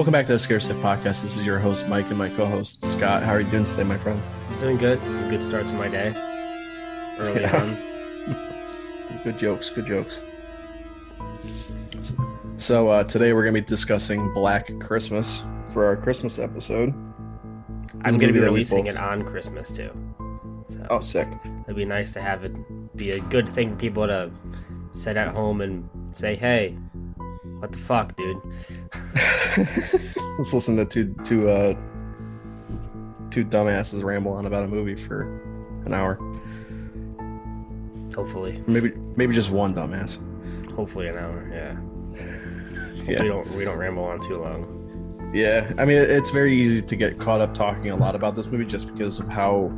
Welcome back to the Scare Podcast. This is your host, Mike, and my co host, Scott. How are you doing today, my friend? Doing good. Good start to my day. Early Yeah. on. Good jokes, good jokes. So, uh, today we're going to be discussing Black Christmas for our Christmas episode. I'm going to be releasing both- it on Christmas too. So Oh, sick. it'd be nice to have it be a good thing for people to sit at home and say, "Hey, what the fuck, dude?" Let's listen to two, two, uh, two dumbasses ramble on about a movie for an hour. Hopefully, Maybe, maybe just one dumbass. hopefully an hour. Yeah. Yeah. We don't we don't ramble on too long. Yeah, I mean, it's very easy to get caught up talking a lot about this movie just because of how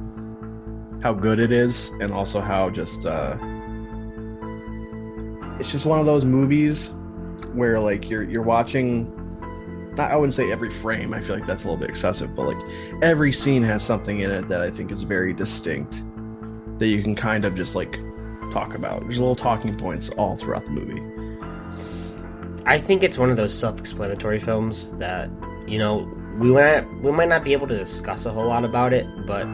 how good it is, and also how just uh, it's just one of those movies where like you're you're watching. I wouldn't say every frame. I feel like that's a little bit excessive, but like every scene has something in it that I think is very distinct that you can kind of just like talk about. There's little talking points all throughout the movie. I think it's one of those self-explanatory films that you know we might we might not be able to discuss a whole lot about it, but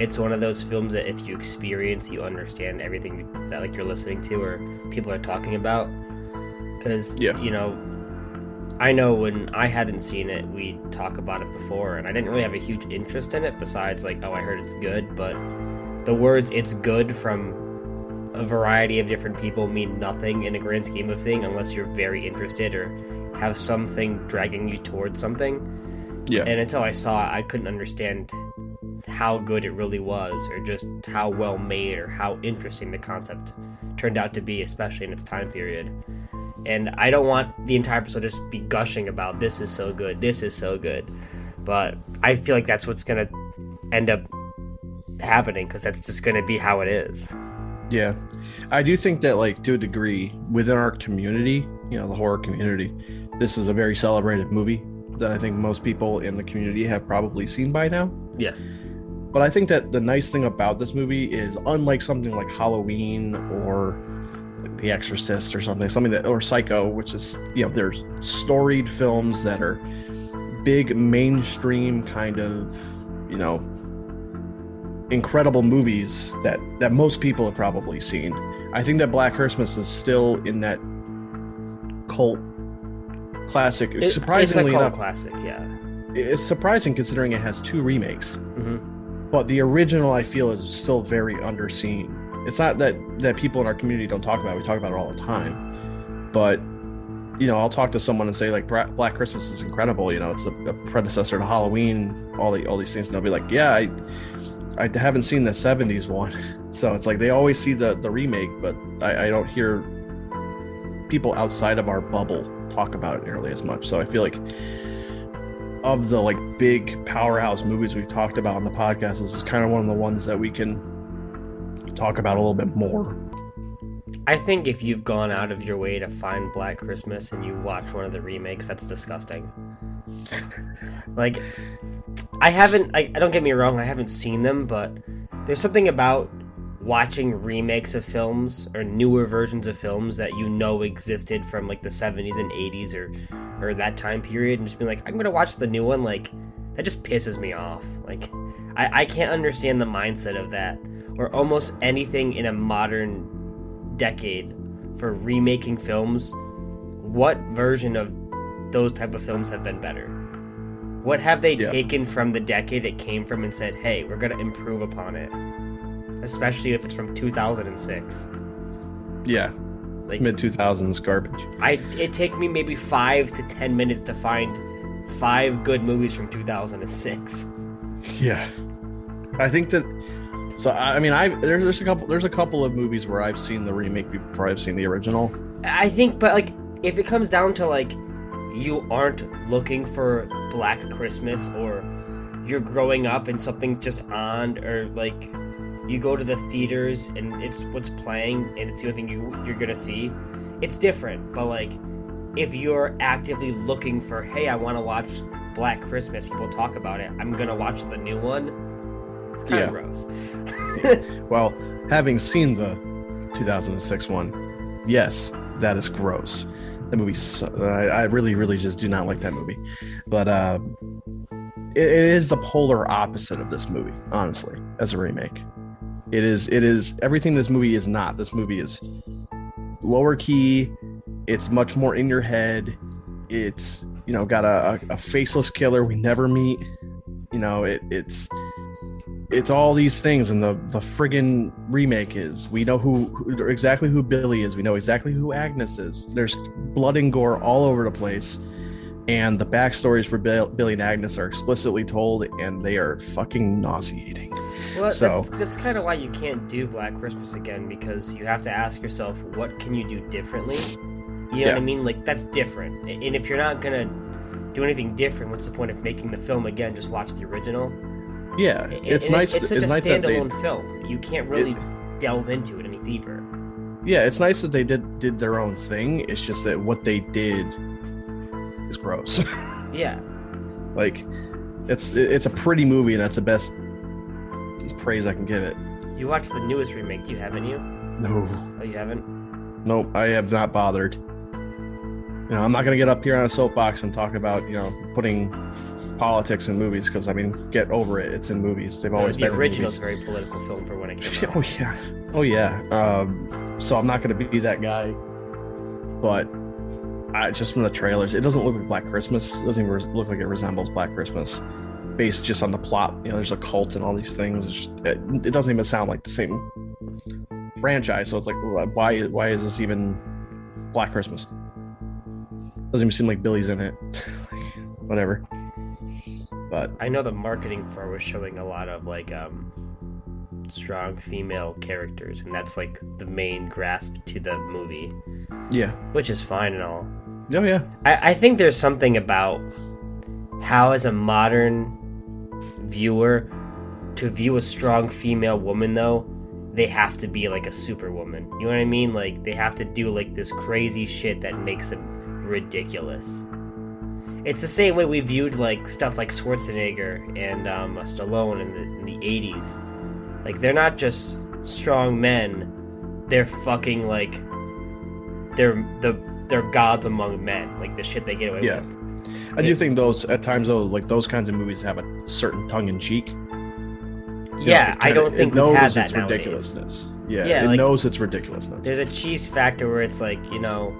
it's one of those films that if you experience, you understand everything that like you're listening to or people are talking about. Because Yeah. you know, I know when I hadn't seen it, we talk about it before, and I didn't really have a huge interest in it. Besides, like, oh, I heard it's good, but the words "it's good" from a variety of different people mean nothing in a grand scheme of thing unless you're very interested or have something dragging you towards something. Yeah, And until I saw it, I couldn't understand how good it really was or just how well made or how interesting the concept turned out to be, especially in its time period. And I don't want the entire episode to just be gushing about this is so good, this is so good. But I feel like that's what's going to end up happening because that's just going to be how it is. Yeah. I do think that like to a degree within our community, you know, the horror community, this is a very celebrated movie that I think most people in the community have probably seen by now. Yes. But I think that the nice thing about this movie is unlike something like Halloween or The Exorcist or something, something that or Psycho, which is, you know, there's storied films that are big mainstream kind of, you know, incredible movies that that most people have probably seen. I think that Black Christmas is still in that cult classic. It- surprisingly it's a cult enough, classic, yeah. it's surprising considering it has two remakes. hmm But the original, I feel, is still very underseen. It's not that that people in our community don't talk about it; we talk about it all the time. But you know, I'll talk to someone and say like Black Christmas is incredible. You know, it's a, a predecessor to Halloween. All the all these things, and they'll be like, "Yeah, I I haven't seen the '70s one." So it's like they always see the the remake, but I, I don't hear people outside of our bubble talk about it nearly as much. So I feel like of the like big powerhouse movies we've talked about on the podcast, this is kind of one of the ones that we can talk about a little bit more. I think if you've gone out of your way to find Black Christmas and you watch one of the remakes, that's disgusting. like, I haven't. I, I don't get me wrong. I haven't seen them, but there's something about watching remakes of films or newer versions of films that you know existed from like the 70s and 80s or or that time period, and just being like, I'm gonna watch the new one. Like, that just pisses me off. Like, I, I can't understand the mindset of that or almost anything in a modern decade for remaking films what version of those type of films have been better what have they Yeah. taken from the decade it came from and said hey we're going to improve upon it especially if it's from 2006 Yeah, like mid two thousands garbage. i it take me maybe 5 to 10 minutes to find five good movies from 2006 Yeah, I think that. So I I mean, I there's there's a couple there's a couple of movies where I've seen the remake before I've seen the original. I think, but like, if it comes down to like, you aren't looking for Black Christmas or you're growing up and something's just on, or like, you go to the theaters and it's what's playing and it's the only thing you you're gonna see, it's different. But like, if you're actively looking for, hey, I want to watch Black Christmas, people talk about it. I'm gonna watch the new one. It's kind Yeah. of gross. Well, having seen the 2006 one, yes, that is gross. That movie, I, I really, really just do not like that movie. But uh, it is the polar opposite of this movie, honestly, as a remake. It is, it is everything this movie is not. This movie is lower key. It's much more in your head. It's you know got a, a faceless killer we never meet. You know it, it's it's all these things and the the friggin remake is we know who, who, exactly who billy is we know exactly who agnes is there's blood and gore all over the place and the backstories for Bill, billy and agnes are explicitly told and they are fucking nauseating well so that's, that's kind of why you can't do black christmas again because you have to ask yourself what can you do differently you know yeah. what i mean like that's different and if you're not gonna do anything different what's the point of making the film again just watch the original yeah, it's nice. It's such it's a nice standalone they, film. You can't really it, delve into it any deeper. Yeah, it's nice that they did did their own thing. It's just that what they did is gross. yeah, like it's it's a pretty movie, and that's the best praise I can give it. You watched the newest remake? Do you haven't you? No. Oh, you haven't? Nope, I have not bothered. You know, I'm not gonna get up here on a soapbox and talk about you know putting politics in movies because I mean, get over it. It's in movies. They've always the been. The original's very political film for when it came out. Oh yeah, oh yeah. Um, so I'm not going to be that guy, but I, just from the trailers, it doesn't look like Black Christmas. It doesn't even look like it resembles Black Christmas, based just on the plot. You know, there's a cult and all these things. Just, it, it doesn't even sound like the same franchise. So it's like, why? Why is this even Black Christmas? Doesn't even seem like Billy's in it. Whatever. But I know the marketing for it was showing a lot of like um strong female characters, and that's like the main grasp to the movie. Yeah. Which is fine and all. Oh yeah. I, I think there's something about how as a modern viewer to view a strong female woman though they have to be like a superwoman you know what i mean like they have to do like this crazy shit that makes them ridiculous it's the same way we viewed like stuff like Schwarzenegger and um, Stallone in the, in the 80s. Like they're not just strong men; they're fucking like they're the they're gods among men. Like the shit they get away yeah. with. I do think those at times though, like those kinds of movies have a certain tongue in cheek. Yeah, know, I don't think it knows have its that ridiculousness. Yeah, yeah, it like, knows its ridiculousness. There's a cheese factor where it's like you know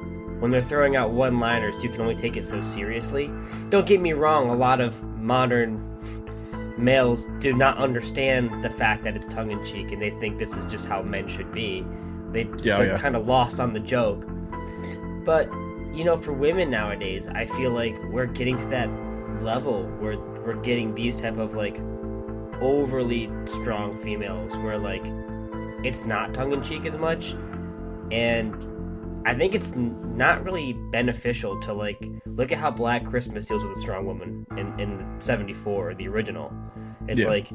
when they're throwing out one liners, you can only take it so seriously. Don't get me wrong, a lot of modern males do not understand the fact that it's tongue in cheek and they think this is just how men should be. They, yeah, oh, they're yeah. kind of lost on the joke. But, you know, for women nowadays, I feel like we're getting to that level where we're getting these type of like overly strong females where like it's not tongue in cheek as much and I think it's not really beneficial to like look at how Black Christmas deals with a strong woman in in '74, the original. It's yeah. like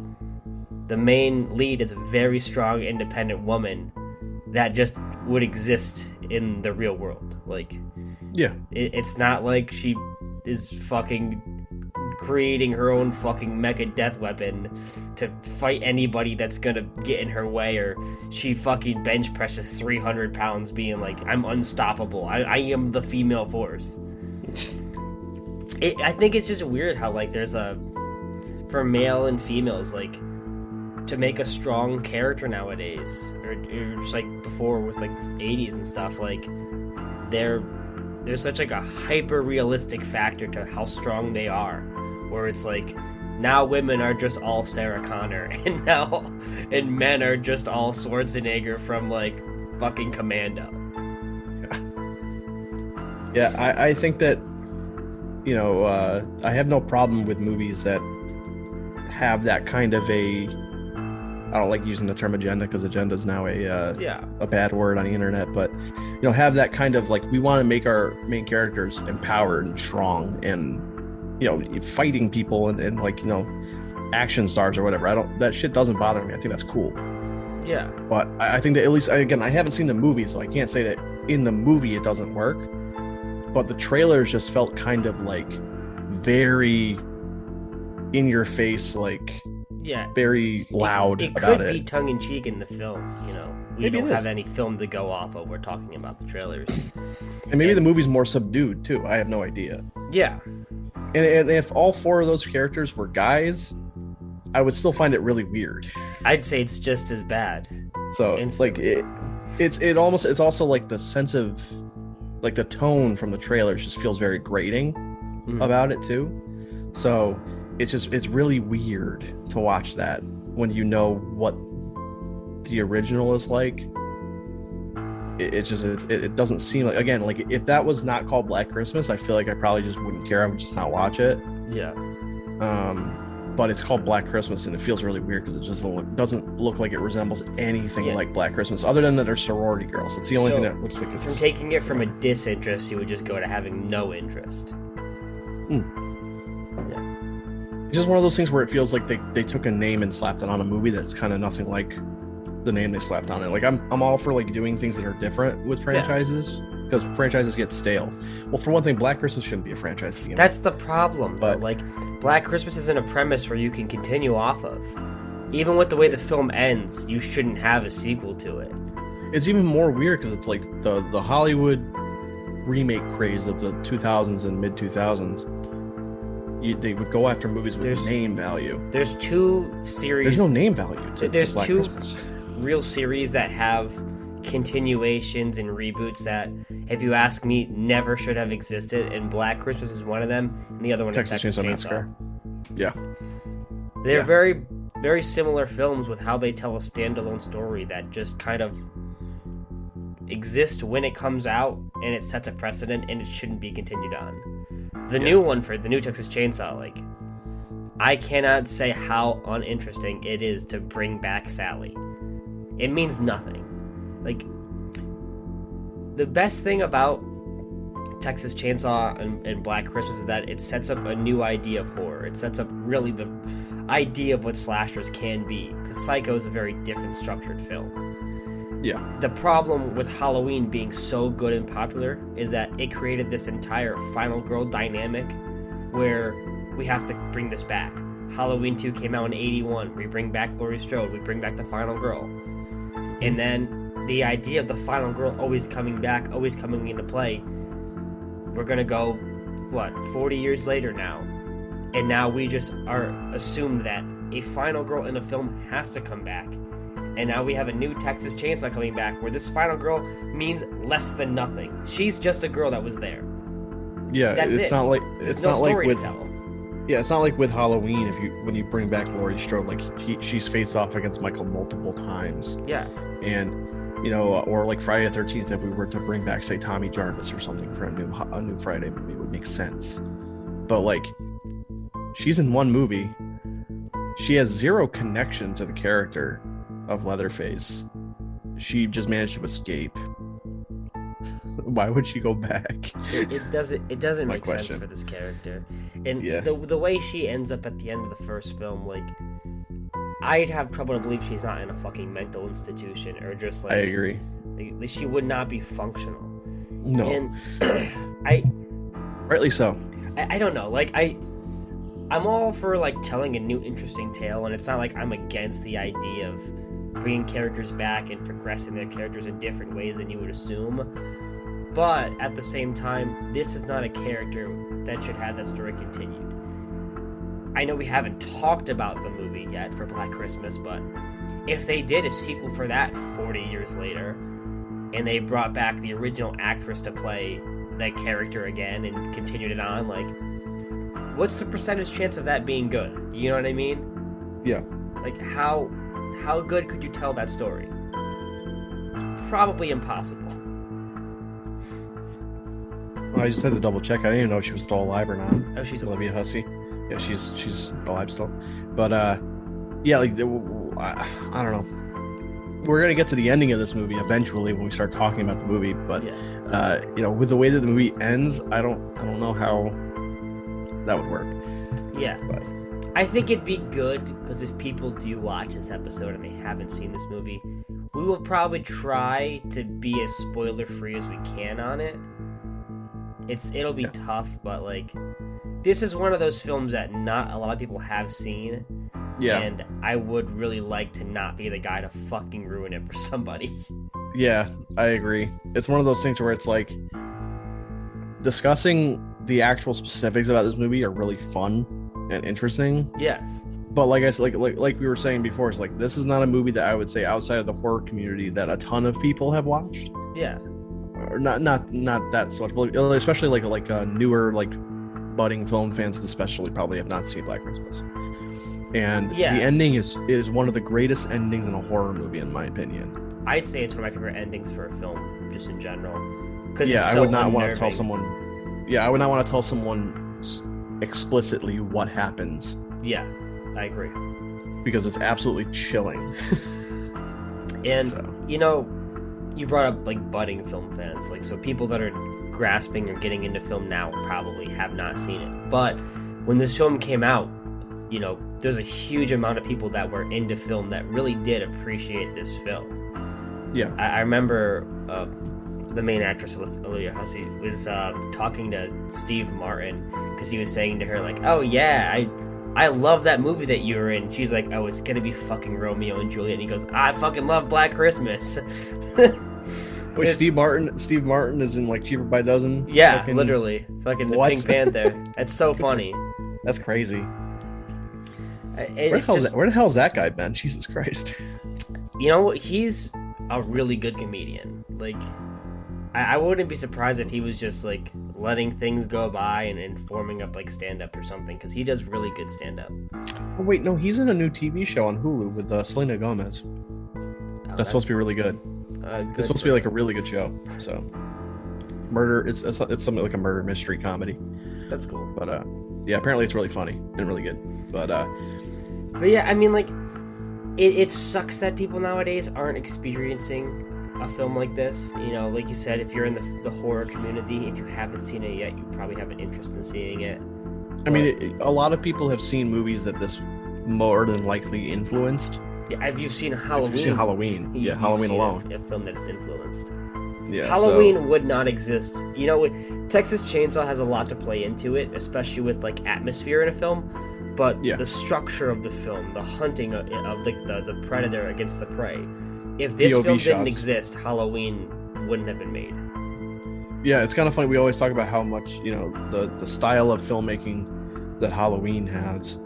the main lead is a very strong, independent woman that just would exist in the real world. Like, yeah, it, it's not like she is fucking creating her own fucking mecha death weapon to fight anybody that's gonna get in her way, or she fucking bench presses 300 pounds, being like, I'm unstoppable. I, I am the female force. It, I think it's just weird how, like, there's a. For male and females, like, to make a strong character nowadays, or, or just like before with like the 80s and stuff, like, they're there's such like a hyper realistic factor to how strong they are where it's like now women are just all Sarah Connor, and now and men are just all Schwarzenegger from like fucking Commando. Yeah, I, I think that you know uh, I have no problem with movies that have that kind of a. I don't like using the term agenda because agenda is now a uh, yeah a bad word on the internet, but you know have that kind of like we want to make our main characters empowered and strong and you know fighting people and, and like you know action stars or whatever. I don't that shit doesn't bother me. I think that's cool. Yeah. But I, I think that at least again I haven't seen the movie, so I can't say that in the movie it doesn't work. But the trailers just felt kind of like very in your face, like yeah, very loud it, it about could it. be tongue in cheek in the film, you know. we Maybe don't have any film to go off of. We're talking about the trailers. And maybe the movie's more subdued too. I have no idea. Yeah, And, and if all four of those characters were guys, I would still find it really weird. I'd say it's just as bad. So it's like it, it's it almost it's also like the sense of like the tone from the trailers just feels very grating Mhm. about it too. So it's just it's really weird to watch that when you know what the original is like. It, it just it, it doesn't seem like again like if that was not called Black Christmas, I feel like I probably just wouldn't care. I would just not watch it. Yeah, Um, but it's called Black Christmas, and it feels really weird because it just doesn't look, doesn't look like it resembles anything Yeah. like Black Christmas, other than that they're sorority girls. It's the only So, thing that looks like it's from taking it from a disinterest, you would just go to having no interest. It's just one of those things where it feels like they, they took a name and slapped it on a movie that's kind of nothing like the name they slapped on it. Like I'm I'm all for like doing things that are different with franchises because franchises get stale. Well, for one thing, Black Christmas shouldn't be a franchise. begin. That's the problem, though. But- Like, Black Christmas isn't a premise where you can continue off of. Even with the way the film ends, you shouldn't have a sequel to it. it's even more weird because it's like the the Hollywood remake craze of the 2000s and mid 2000s. You, they would go after movies with There's- name value. There's two series. There's no name value to, to There's Black two- Christmas. real series that have continuations and reboots that, if you ask me, never should have existed. And Black Christmas is one of them, and the other one Texas is Texas Chainsaw Chainsaw. Massacre. Yeah, They're Yeah. very, very similar films with how they tell a standalone story that just kind of exists when it comes out and it sets a precedent and it shouldn't be continued on. The Yeah. new one for the new Texas Chainsaw, like, I cannot say how uninteresting it is to bring back Sally. It means nothing. Like, the best thing about Texas Chainsaw and, and Black Christmas is that it sets up a new idea of horror. It sets up really the idea of what slashers can be. Because Psycho is a very different structured film. Yeah, The problem with Halloween being so good and popular is that it created this entire final girl dynamic where we have to bring this back. Halloween 2 came out in 81. We bring back Laurie Strode. We bring back the final girl. And then the idea of the final girl always coming back, always coming into play. We're going to go, what, 40 years later now. And now we just are assumed that a final girl in a film has to come back. And now we have a new Texas Chainsaw coming back where this final girl means less than nothing. She's just a girl that was there. yeah. That's it's it. not like There's it's no not like story with to tell. yeah, it's not like with Halloween. If you when you bring back Laurie Strode, like he, she's faced off against Michael multiple times, Yeah. and you know, or like Friday the Thirteenth. If we were to bring back say Tommy Jarvis or something for a new a new Friday movie, it would make sense. But like, she's in one movie. She has zero connection to the character of Leatherface. She just managed to escape. Why would she go back? It, it doesn't it doesn't make question. sense for this character. And Yeah. the the way she ends up at the end of the first film, like I'd have trouble to believe she's not in a fucking mental institution or just like, I agree. like, she would not be functional. No, And I rightly so. I, I don't know. Like I, I'm all for like telling a new interesting tale, and it's not like I'm against the idea of bringing characters back and progressing their characters in different ways than you would assume. But at the same time, this is not a character that should have that story continued. I know we haven't talked about the movie yet for Black Christmas, but if they did a sequel for that 40 years later, and they brought back the original actress to play that character again and continued it on, like, what's the percentage chance of that being good? You know what I mean? Yeah. Like, how how good could you tell that story? It's probably impossible. Well, I just had to double check. I didn't even know if she was still alive or not. Oh, she's a Olivia Hussey. Yeah, she's she's alive still. But uh, yeah, like I, I don't know. We're gonna get to the ending of this movie eventually when we start talking about the movie. But Yeah. uh, you know, with the way that the movie ends, I don't I don't know how that would work. Yeah. But I think it'd be good because if people do watch this episode and they haven't seen this movie, we will probably try to be as spoiler free as we can on it. It's it'll be Yeah. tough, but like this is one of those films that not a lot of people have seen, Yeah. And I would really like to not be the guy to fucking ruin it for somebody. Yeah, I agree. It's one of those things where it's like discussing the actual specifics about this movie are really fun and interesting. yes. But like I said, like like like we were saying before, it's like this is not a movie that I would say outside of the horror community that a ton of people have watched. Yeah. Or not not not that so much, but especially like like uh, newer like budding film fans, especially probably have not seen Black Christmas. And Yeah. the ending is is one of the greatest endings in a horror movie, in my opinion. I'd say it's one of my favorite endings for a film, just in general. Because yeah, it's I would not want to tell someone. Yeah, I would not want to tell someone explicitly what happens Yeah, I agree. because it's absolutely chilling. And So you know, you brought up like budding film fans, like so people that are grasping or getting into film now probably have not seen it. But when this film came out, you know, there's a huge amount of people that were into film that really did appreciate this film. yeah, I, I remember uh, the main actress Olivia Hussey was uh, talking to Steve Martin because he was saying to her like, "Oh yeah, I." I love that movie that you were in. She's like, oh, it's gonna be fucking Romeo and Juliet. And he goes, I fucking love Black Christmas. wait, it's- Steve Martin. Steve Martin is in like Cheaper by Dozen. Yeah, Fucking- literally, fucking the What? Pink Panther. That's so funny. That's crazy. Where the just, that? Where the hell's that guy been? Jesus Christ. you know, he's a really good comedian. Like, I, I wouldn't be surprised if he was just like letting things go by and, and forming up like stand up or something because he does really good stand up. Oh, wait, no, he's in a new TV show on Hulu with uh, Selena Gomez. That's supposed to be really good. uh, It's supposed to be like a really good show. So, murder. It's it's, it's something like a murder mystery comedy. that's cool. But uh, yeah, apparently it's really funny and really good. But uh, But yeah, I mean, like, it, it sucks that people nowadays aren't experiencing a film like this. You know, like you said, if you're in the, the horror community, if you haven't seen it yet, you probably have an interest in seeing it. I mean, it, a lot of people have seen movies that this more than likely influenced. Yeah, have you seen Halloween? You've seen Halloween, You- yeah, Halloween alone, A, a film that it's influenced. yeah. Halloween would not exist. You know, Texas Chainsaw has a lot to play into it, especially with like atmosphere in a film. But Yeah. the structure of the film, the hunting of, of the, the the predator against the prey. If this POV film didn't exist, Halloween wouldn't have been made. Yeah, it's kind of funny. We always talk about how much you know the the style of filmmaking that Halloween has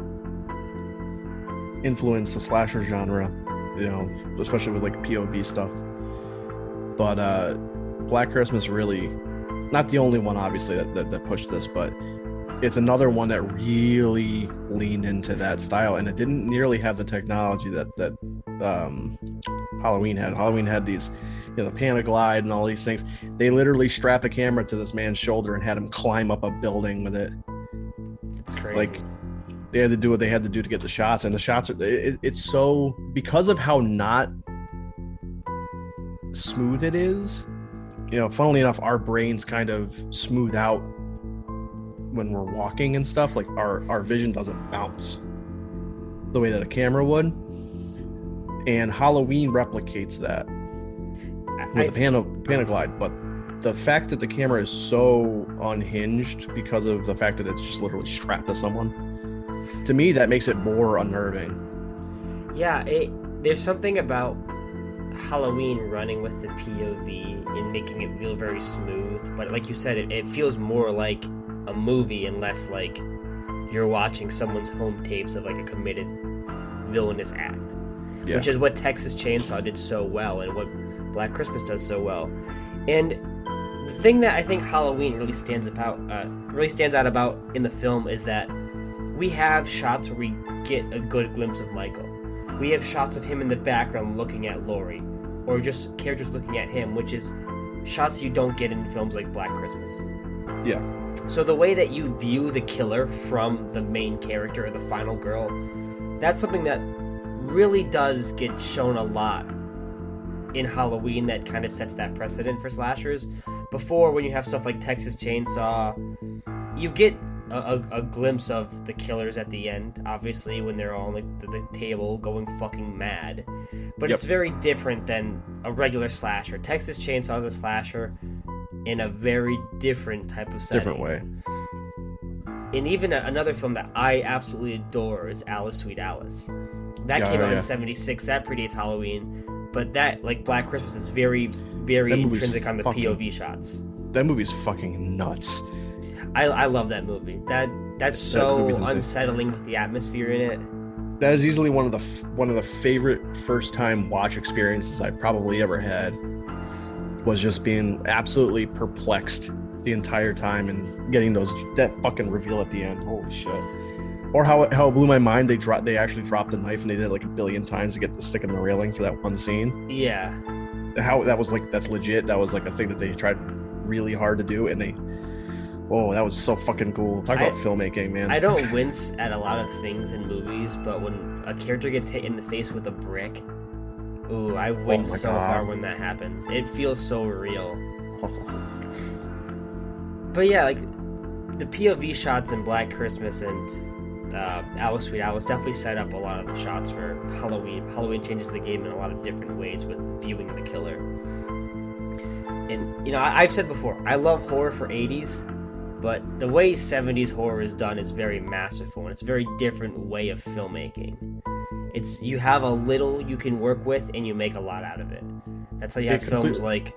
influenced the slasher genre. You know, especially with like POV stuff. But uh, Black Christmas really, not the only one, obviously that, that that pushed this, but it's another one that really leaned into that style, and it didn't nearly have the technology that that um, Halloween had. Halloween had these, you know, the Panaglide and all these things. They literally strap a camera to this man's shoulder and had him climb up a building with it. It's crazy. Like they had to do what they had to do to get the shots, and the shots are. It, it's so because of how not smooth it is. You know, funnily enough, our brains kind of smooth out when we're walking and stuff. Like our our vision doesn't bounce the way that a camera would. And Halloween replicates that with I- the Pana, Panaglide, but the fact that the camera is so unhinged because of the fact that it's just literally strapped to someone, to me that makes it more unnerving. yeah, it, there's something about Halloween running with the POV and making it feel very smooth. But like you said, it, it feels more like a movie unless like you're watching someone's home tapes of like a committed villainous act. Yeah. Which is what Texas Chainsaw did so well and what Black Christmas does so well. And the thing that I think Halloween really stands about, uh, really stands out about in the film is that we have shots where we get a good glimpse of Michael. We have shots of him in the background looking at Laurie, or just characters looking at him, which is shots you don't get in films like Black Christmas. Yeah. So the way that you view the killer from the main character or the final girl, that's something that really does get shown a lot in Halloween that kind of sets that precedent for slashers. Before, when you have stuff like Texas Chainsaw, you get a, a, a glimpse of the killers at the end, obviously, when they're all on like, the, the table going fucking mad. But Yep. it's very different than a regular slasher. Texas Chainsaw is a slasher in a very different type of setting. Different way. and even a, another film that I absolutely adore is Alice Sweet Alice. That Yeah, came oh, out yeah. in '76. That predates Halloween, but that like Black Christmas is very, very intrinsic on the fucking- POV shots. That movie's fucking nuts. I, I love that movie. That that's That so unsettling with the atmosphere in it. That is easily one of the f- one of the favorite first time watch experiences I've probably ever had. Was just being absolutely perplexed the entire time and getting those that fucking reveal at the end. Holy shit! Or how it, how it blew my mind. They dropped they actually dropped the knife and they did it like a billion times to get the stick in the railing for that one scene. Yeah, How that was like that's legit. That was like a thing that they tried really hard to do and they. Whoa, that was so fucking cool. Talk I- about filmmaking, man. I don't wince at a lot of things in movies, but when a character gets hit in the face with a brick, ooh, I wince Oh so God. hard when that happens. It feels so real. But yeah, like the POV shots in Black Christmas and uh, Alice Sweet Alice definitely set up a lot of the shots for Halloween. Halloween changes the game in a lot of different ways with viewing the killer. And you know, I, I've said before, I love horror for '80s, but the way '70s horror is done is very masterful, and it's a very different way of filmmaking. It's you have a little you can work with, and you make a lot out of it. That's how you Yeah, have films like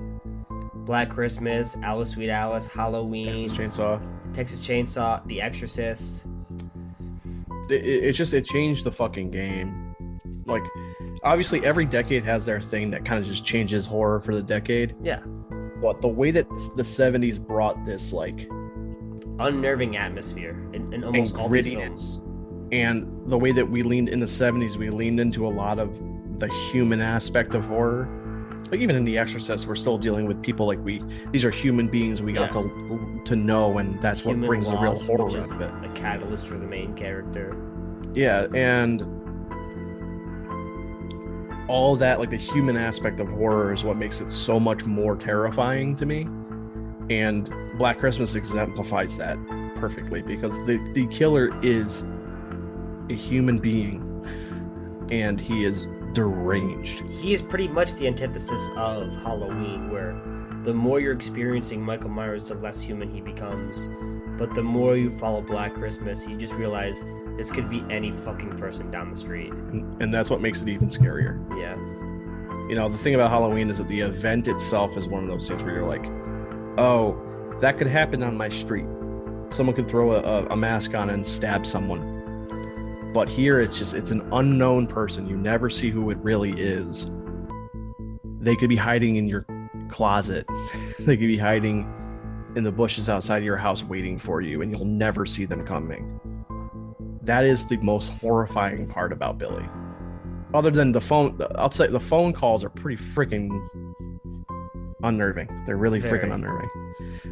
Black Christmas, Alice Sweet Alice, Halloween, Texas Chainsaw. Texas Chainsaw, The Exorcist. it, it it just it changed the fucking game like obviously every decade has their thing that kind of just changes horror for the decade Yeah, but the way that the 70s brought this like unnerving atmosphere in, in almost all these grittiness. films. And the way that we leaned in the 70s we leaned into a lot of the human aspect of horror like even in the exorcist we're still dealing with people like we these are human beings we got to to know and that's what Human brings the real horror out of it a catalyst for the main character. Yeah, and all that, like the human aspect of horror, is what makes it so much more terrifying to me. And Black Christmas exemplifies that perfectly because the, the killer is a human being and he is deranged. He is pretty much the antithesis of Halloween, where the more you're experiencing Michael Myers, the less human he becomes. But the more you follow Black Christmas, you just realize this could be any fucking person down the street. And, that's what makes it even scarier. Yeah. you know the thing about halloween is that the event itself is one of those things where you're like oh that could happen on my street someone could throw a, a mask on and stab someone but here it's just it's an unknown person. You never see who it really is. They could be hiding in your closet. They could be hiding in the bushes outside your house waiting for you and you'll never see them coming. That is the most horrifying part about billy. Other than the phone i'll say the phone calls are pretty freaking unnerving. They're really Very. freaking unnerving.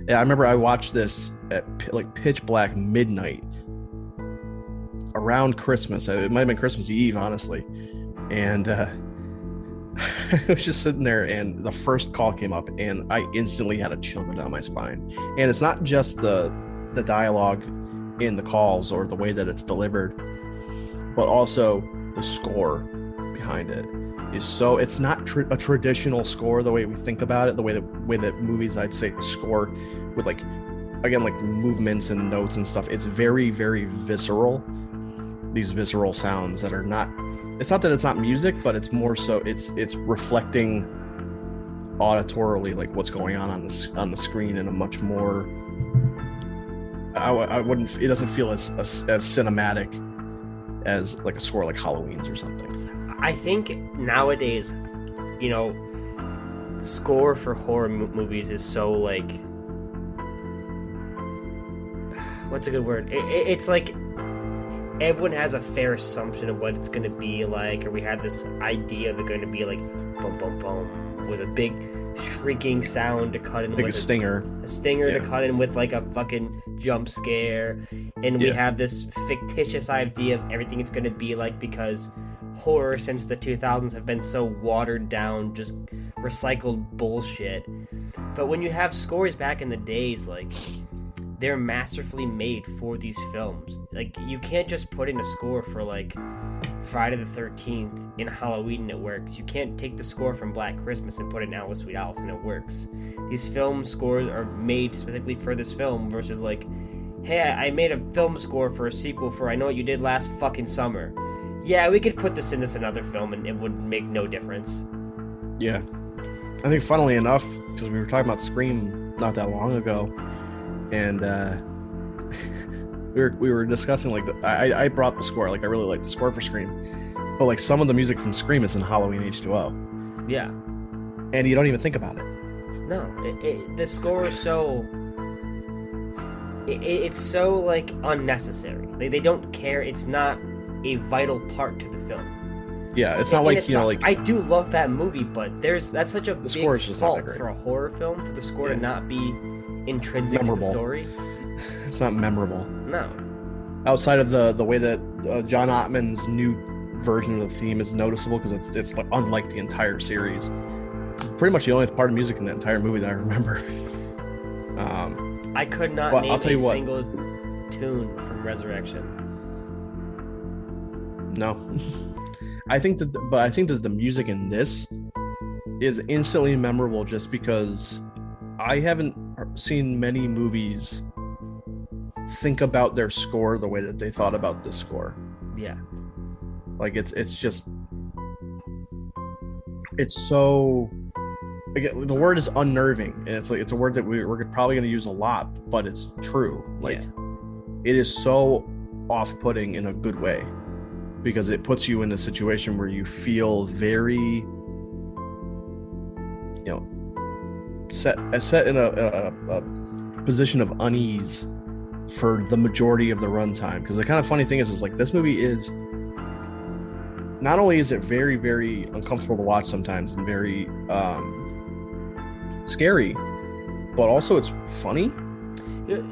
Yeah i remember i watched this at like pitch black midnight around christmas it might have been christmas eve honestly and uh I was just sitting there, and the first call came up, and I instantly had a chill down my spine. And it's not just the the dialogue in the calls or the way that it's delivered, but also the score behind it is so. It's not tr- a traditional score the way we think about it, the way that way that movies I'd say score with like again like movements and notes and stuff. It's very very visceral. These visceral sounds that are not it's not that it's not music but it's more so it's it's reflecting auditorily like what's going on on the on the screen in a much more I wouldn't it doesn't feel as, as as cinematic as like a score like Halloween's or something I think nowadays, you know, the score for horror mo- movies is so like. What's a good word? It, it- it's like everyone has a fair assumption of what it's going to be like, or we have this idea of it going to be like boom, boom, boom, with a big shrieking sound to cut in like a with stinger. a stinger to cut in with like a fucking jump scare. And we Yeah. have this fictitious idea of everything it's going to be like because horror since the 2000s have been so watered down just recycled bullshit. But when you have scores back in the days like they're masterfully made for these films like you can't just put in a score for like Friday the 13th in Halloween and it works. You can't take the score from Black Christmas and put it in Alice Sweet Alice and it works. These film scores are made specifically for this film versus like hey, I, I made a film score for a sequel for I Know What You Did Last fucking summer. Yeah, we could put this in this another film and it would make no difference. Yeah. I think, funnily enough, because we were talking about Scream not that long ago, and uh, we were we were discussing like the, I I brought the score like I really like the score for Scream, but like some of the music from Scream is in Halloween H two O, Yeah. and you don't even think about it. No, it, it, the score is so. It, it- it's so like unnecessary. They, they don't care. It's not a vital part to the film. Yeah, it's not And like it you know like I do love that movie, but there's that's such a big score is just not that fault for a horror film for the score to not be intrinsic to Memorable. the story. it's not memorable No, outside of the the way that uh, John Ottman's new version of the theme is noticeable because it's it's like unlike the entire series. It's pretty much the only part of music in the entire movie that I remember. Um, I could not name I'll tell a you what. single tune from Resurrection. No. I think that, but I think that the music in this is instantly memorable just because I haven't seen many movies think about their score the way that they thought about this score. Yeah, Like it's it's just it's so again, the word is unnerving and it's like it's a word that we, we're probably going to use a lot but it's true like Yeah. it is so off-putting in a good way because it puts you in a situation where you feel very you know set set in a, a, a position of unease for the majority of the runtime because the kind of funny thing is is like this movie is not only is it very very uncomfortable to watch sometimes and very um scary but also it's funny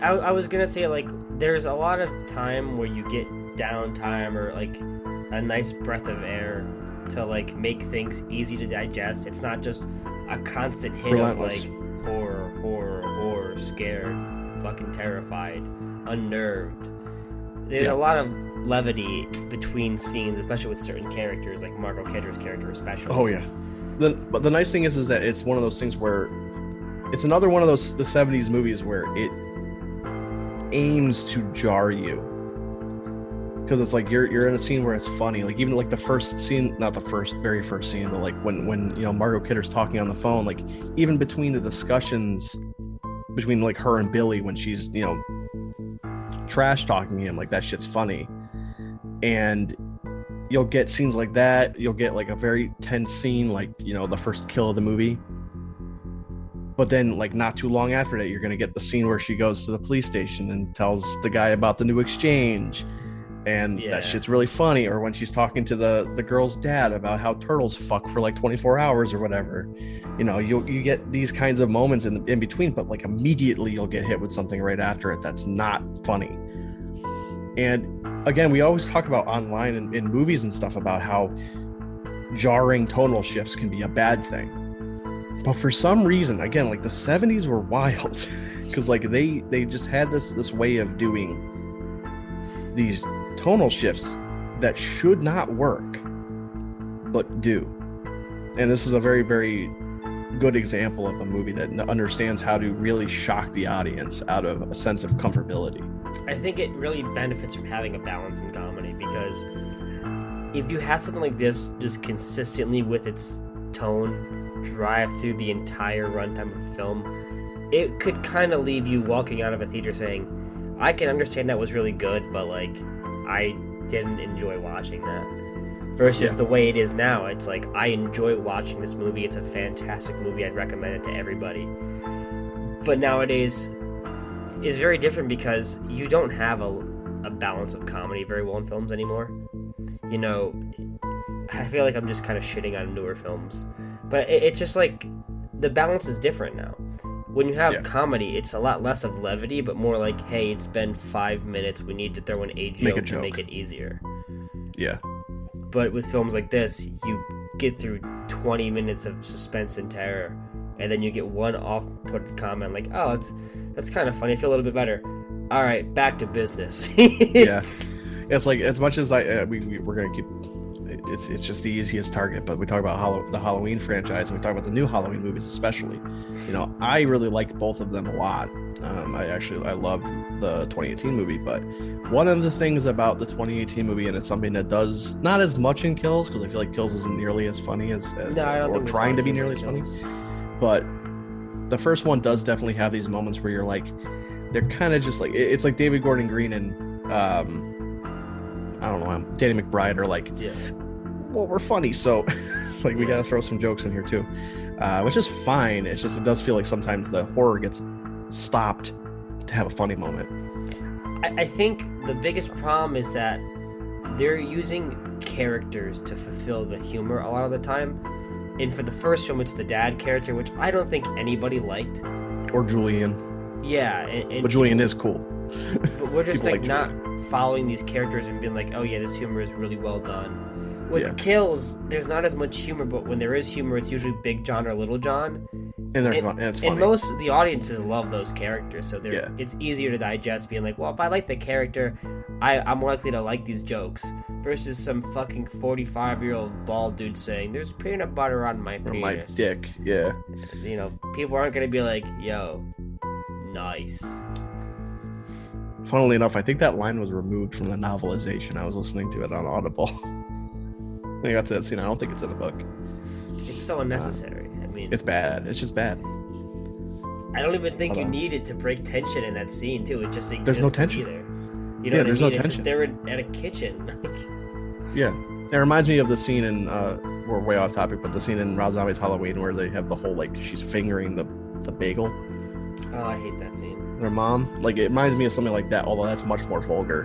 I, I was gonna say like there's a lot of time where you get downtime or like a nice breath of air to like make things easy to digest. It's not just a constant hit Relentless. of like horror, horror, horror, scared, fucking terrified, unnerved. There's Yeah. a lot of levity between scenes, especially with certain characters, like Margot Kidder's character, especially. oh yeah the, but the nice thing is is that it's one of those things where it's another one of those the 70s movies where it aims to jar you because it's like you're you're in a scene where it's funny. Like even like the first scene not the first very first scene but like when when you know margot kidder's talking on the phone like even between the discussions between like her and billy when she's you know trash talking him like that shit's funny. And you'll get scenes like that. You'll get like a very tense scene like you know the first kill of the movie. But then like not too long after that you're gonna get the scene where she goes to the police station and tells the guy about the new exchange and Yeah. that shit's really funny or when she's talking to the the girl's dad about how turtles fuck for like 24 hours or whatever. You know you you get these kinds of moments in in between but like immediately you'll get hit with something right after it that's not funny. And again we always talk about online and in movies and stuff about how jarring tonal shifts can be a bad thing. But for some reason again like the 70s were wild because like they they just had this this way of doing these tonal shifts that should not work but do. And this is a very very good example of a movie that understands how to really shock the audience out of a sense of comfortability. I think it really benefits from having a balance in comedy because if you have something like this just consistently with its tone drive through the entire runtime of a film, it could kind of leave you walking out of a theater saying, I can understand that was really good, but like, I didn't enjoy watching that. Versus Yeah. the way it is now, it's like, I enjoy watching this movie. It's a fantastic movie. I'd recommend it to everybody. But nowadays, is very different because you don't have a, a balance of comedy very well in films anymore. You know, I feel like I'm just kind of shitting on newer films, but it, it's just like the balance is different now. When you have Yeah. comedy, it's a lot less of levity, but more like, hey, it's been five minutes. We need to throw in a joke, Make a to make it easier. yeah But with films like this, you get through 20 minutes of suspense and terror, and then you get one off-put comment like, "Oh, it's that's kind of funny. I feel a little bit better." All right, back to business. yeah it's like as much as i uh, we, we we're gonna keep it's it's just the easiest target but we talk about Hallow- the halloween franchise and we talk about the new halloween movies especially you know i really like both of them a lot Um, I actually I loved the 2018 movie, but one of the things about the 2018 movie, and it's something that does not as much in Kills because I feel like Kills isn't nearly as funny as, as No, or trying to be nearly as funny. But the first one does definitely have these moments where you're like, they're kind of just like it's like David Gordon Green and um, I don't know, um, Danny McBride are like Yeah. Well, we're funny, so like we gotta throw some jokes in here too, uh, which is fine. It's just it does feel like sometimes the horror gets stopped to have a funny moment. I, I think the biggest problem is that they're using characters to fulfill the humor a lot of the time. And for the first film, it's the dad character, which I don't think anybody liked. Or Julian, Yeah, and, and but Julian is cool. but we're just like, like not following these characters and being like, oh yeah, this humor is really well done. With Yeah. kills, there's not as much humor, but when there is humor, it's usually Big John or Little John. And, there's And- and it's funny. And most the audiences love those characters, so they're Yeah. it's easier to digest. Being like, well, if I like the character, I I'm more likely to like these jokes. Versus some fucking 45 year old bald dude saying, "There's peanut butter on my penis." my dick, yeah. You know, people aren't gonna be like, "Yo, nice." Funnily enough, I think that line was removed from the novelization. I was listening to it on Audible. I got to that scene. I don't think it's in the book. It's so unnecessary. I mean, It's bad. It's just bad. I don't even think Hold you on. needed to break tension in that scene too. It just exists There's no tension. there. You know Yeah, there's I no mean? Just tension. they're at a kitchen. Yeah. It reminds me of the scene in uh we're way off topic, but the scene in Rob Zombie's Halloween where they have the whole like she's fingering the the bagel, oh, I hate that scene. her mom. Like it reminds me of something like that, although that's much more vulgar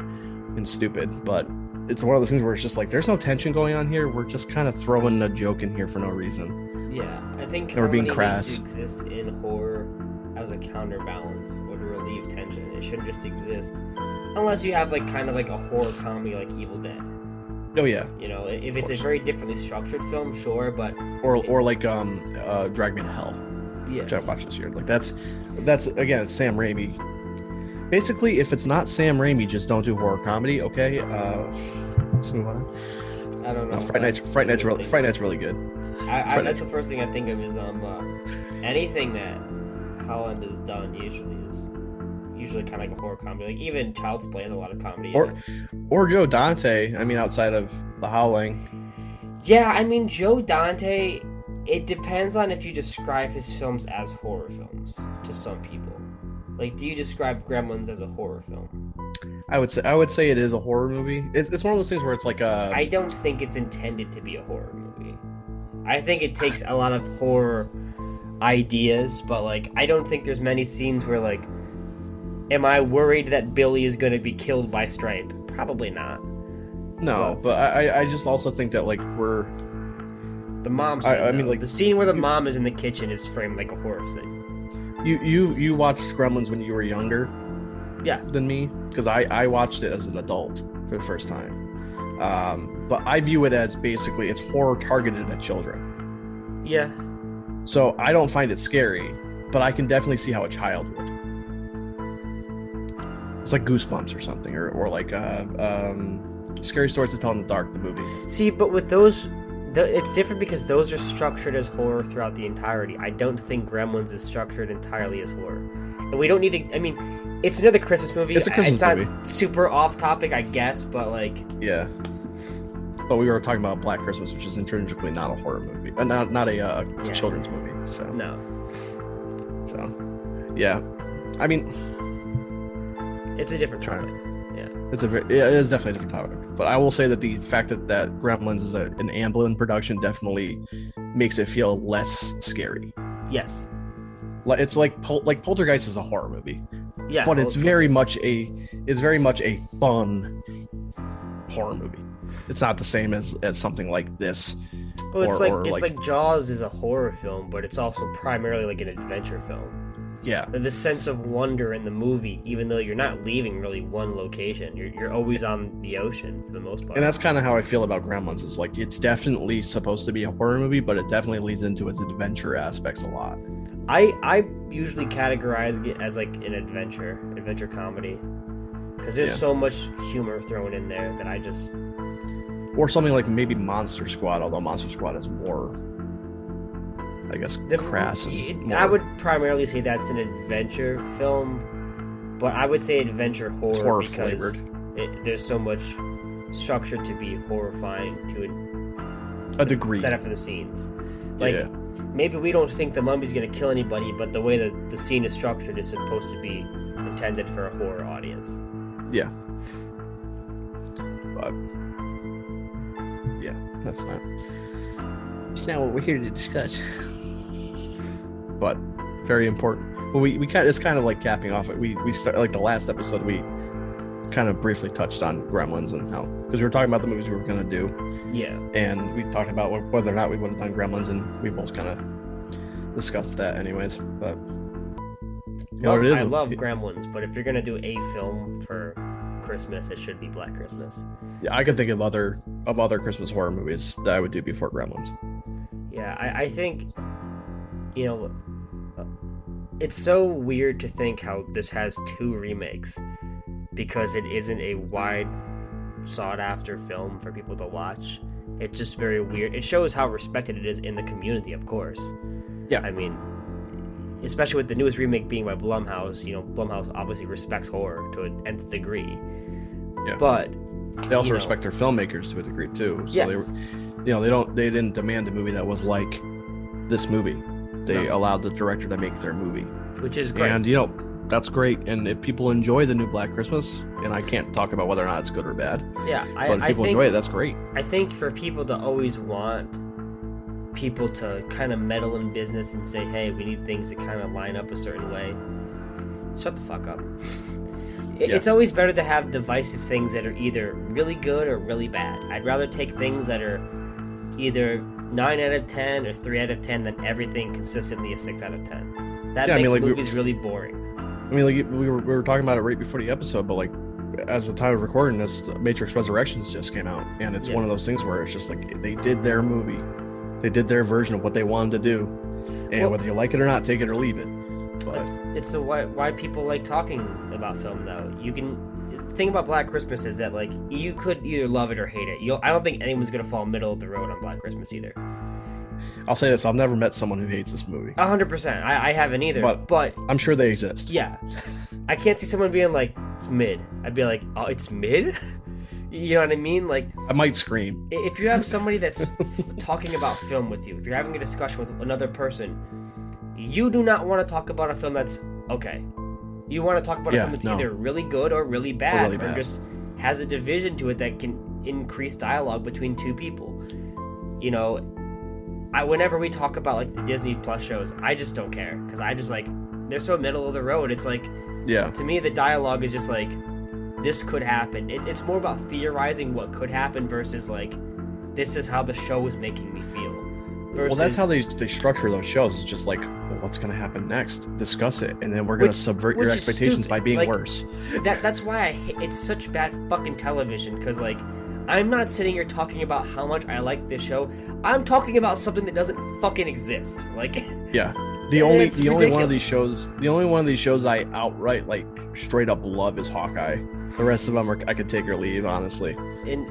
and stupid. But it's one of those things where it's just like there's no tension going on here. We're just kind of throwing a joke in here for no reason. Yeah, I think They were being crass. exist in horror as a counterbalance or to relieve tension. It shouldn't just exist unless you have like kind of like a horror comedy like Evil Dead. Oh yeah. You know, if it's a very differently structured film, sure, but Or or like um uh Drag Me to Hell, yeah, which I watched this year. Like that's that's again it's Sam Raimi. Basically, if it's not Sam Raimi, just don't do horror comedy, okay? Uh let's move on. I don't know. No, Fright Night's Fright Night's really really. Fright Night's really good. I, I, that's the first thing I think of is um uh, anything that Holland has done usually is usually kind of like a horror comedy. Like even Child's Play has a lot of comedy. Or- Or Joe Dante. I mean, outside of The Howling. Yeah, I mean Joe Dante. It depends on if you describe his films as horror films to some people. Like, do you describe Gremlins as a horror film? I would say I would say it is a horror movie. It's, it's one of those things where it's like a I don't think it's intended to be a horror movie. I think it takes a lot of horror ideas, but like I don't think there's many scenes where like am I worried that Billy is going to be killed by Stripe? Probably not. no, but I I- I just also think that like we're The mom I- scene, I mean, though. like- the scene where the mom is in the kitchen is framed like a horror thing. You you you watched Gremlins when you were younger Yeah. than me because I I watched it as an adult for the first time. Um, but I view it as basically it's horror targeted at children. Yeah. So I don't find it scary, but I can definitely see how a child would. It's like Goosebumps or something, or, or like uh, um, Scary Stories to Tell in the Dark, the movie. See, but with those, the, it's different because those are structured as horror throughout the entirety. I don't think Gremlins is structured entirely as horror, and we don't need to. I mean, it's another Christmas movie. It's a Christmas It's not movie. super off topic, I guess, but like, Yeah. But we were talking about Black Christmas, which is intrinsically not a horror movie, uh, not not a uh, Yeah. children's movie. So, no, so, yeah. I mean, it's a different topic. it's a very, yeah, it is definitely a different topic. But I will say that the fact that that Gremlins is a, an Amblin production definitely makes it feel less scary. Yes, Like it's like Pol- like Poltergeist is a horror movie, yeah, but it's very much a is very much a fun horror movie. It's not the same as as something like this. Well, it's or- like or, it's like- like Jaws is a horror film, but it's also primarily like an adventure film. Yeah, the sense of wonder in the movie, even though you're not leaving really one location, you're, you're always on the ocean for the most part. and that's kind of how I feel about Gremlins. Is like it's definitely supposed to be a horror movie, but it definitely leads into its adventure aspects a lot. I I usually categorize it as like an adventure, adventure comedy, because there's Yeah. so much humor thrown in there that I just Or something like maybe Monster Squad, although Monster Squad is more I guess The- crass. And it- more- I would primarily say that's an adventure film, but I would say adventure horror, horror because flavored. It, there's so much structure to be horrifying to a degree. set up for the scenes. Like yeah, maybe we don't think the mummy's gonna kill anybody, but the way that the scene is structured is supposed to be intended for a horror audience. yeah. But yeah, that's not. It's not what we're here to discuss. But very important. Well, we we kind it's kind of like capping off it. We we start like the last episode we kind of briefly touched on Gremlins and how because we were talking about the movies we were gonna do. Yeah, and we talked about whether or not we would have done Gremlins, and we both kind of discussed that, anyways. But you know Love- it is? I love Gremlins, but if you're gonna do a film for Christmas, it should be Black Christmas. Yeah, I could think of other of other Christmas horror movies that I would do before Gremlins. Yeah, I, I think, you know, uh, it's so weird to think how this has two remakes because it isn't a wide sought after film for people to watch. It's just very weird. It shows how respected it is in the community, of course. Yeah. I mean, especially with the newest remake being by Blumhouse, you know, Blumhouse obviously respects horror to an nth degree. Yeah. But They also You know. respect their filmmakers to a degree too. So they, were, you know, they don't they didn't demand a movie that was like this movie. They No. allowed the director to make their movie, which is great. and you know that's great. And if people enjoy the new Black Christmas, and I can't talk about whether or not it's good or bad, yeah, I, but if people think enjoy it, that's great. I think for people to always want people to kind of meddle in business and say, hey, we need things to kind of line up a certain way, shut the fuck up. It- Yeah. It's always better to have divisive things that are either really good or really bad. I'd rather take things that are either 9 out of 10 or 3 out of 10 than everything consistently is 6 out of 10. That Yeah, I mean, makes like, we- movies really boring. I mean, like we were we were talking about it right before the episode, but like as the time of recording this, Matrix Resurrections just came out, and it's Yeah. one of those things where it's just like they did their movie, they did their version of what they wanted to do, and Well- whether you like it or not, take it or leave it. But it's the why why people like talking about film though. You can thing about Black Christmas is that like you could either love it or hate it. You I don't think anyone's gonna fall middle of the road on Black Christmas either. I'll say this: I've never met someone who hates this movie. A hundred percent. I I haven't either. But- But, I'm sure they exist. yeah, I can't see someone being like it's mid. I'd be like oh it's mid. you know what I mean? Like I might scream. if you have somebody that's talking about film with you, if you're having a discussion with another person, you do not want to talk about a film that's okay. You want to talk about a Yeah, film that's no. either really good or really bad, really bad. just has a division to it that can increase dialogue between two people. You know, I whenever we talk about like the Disney Plus shows, I just don't care because I just like they're so middle of the road. It's like Yeah, to me the dialogue is just like this could happen it, it's more about theorizing what could happen versus like this is how the show is making me feel versus, well, that's how they they structure those shows. It's just like, well, what's going to happen next? Discuss it, and then we're going to subvert your expectations stupid. by being Like- worse. that that's why I it's such bad fucking television because like I'm not sitting here talking about how much I like this show. I'm talking about something that doesn't fucking exist. Like, Yeah. The only the only one of these shows the only one of these shows I outright like straight up love is Hawkeye. The rest of them are I could take or leave honestly. and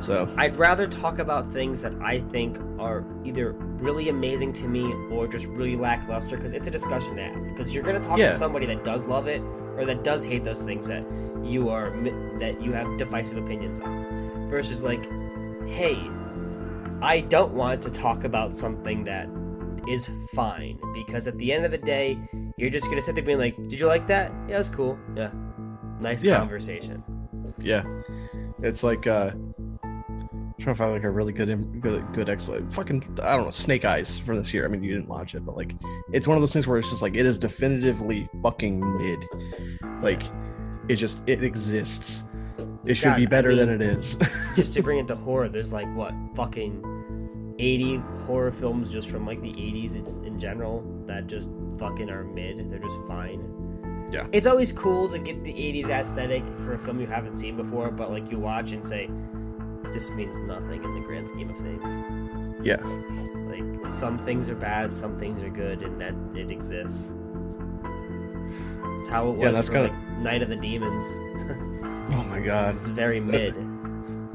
So I'd rather talk about things that I think are either really amazing to me or just really lackluster because it's a discussion to have. Because you're gonna talk Yeah. to somebody that does love it or that does hate those things that you are that you have divisive opinions on, versus like, hey, I don't want to talk about something that is fine because at the end of the day, you're just gonna sit there being like, did you like that? Yeah, it's cool. Yeah, nice Yeah. conversation. yeah, it's like uh, trying to find like a really good good good explanation. Fucking I don't know Snake Eyes for this year. I mean you didn't watch it, but like it's one of those things where it's just like it is definitively fucking mid. Like it just it exists. It should God, be I better than it is. just to bring it to horror, there's like what fucking 80 horror films just from like the 80s it's in general that just fucking are mid. They're just fine. Yeah. It's always cool to get the 80s aesthetic for a film you haven't seen before, but like you watch and say, this means nothing in the grand scheme of things. yeah. Like some things are bad, some things are good, and that it exists. It's how it was Yeah, that's for kinda- like Night of the Demons. Oh my god. it's very uh, mid.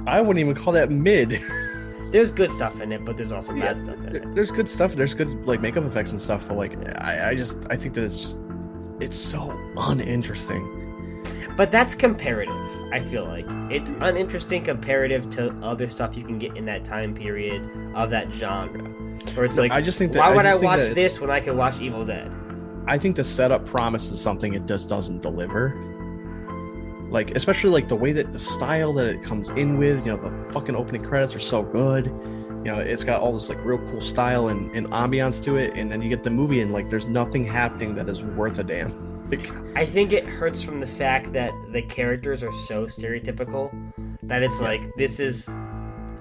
I wouldn't even call that mid. there's good stuff in it, but there's also bad Yeah, stuff in it. there's good stuff. There's good like makeup effects and stuff, but like I, I just I think that it's just it's so uninteresting. But that's comparative. I feel like it's uninteresting comparative to other stuff you can get in that time period of that genre. Where it's No, like, I just think that why would I watch this when I could watch Evil Dead? I think the setup promises something it just doesn't deliver. Like especially like the way that the style that it comes in with, you know, the fucking opening credits are so good. You know, it's got all this like real cool style and, and ambiance to it, and then you get the movie and like there's nothing happening that is worth a damn. I think it hurts from the fact that the characters are so stereotypical that it's like this is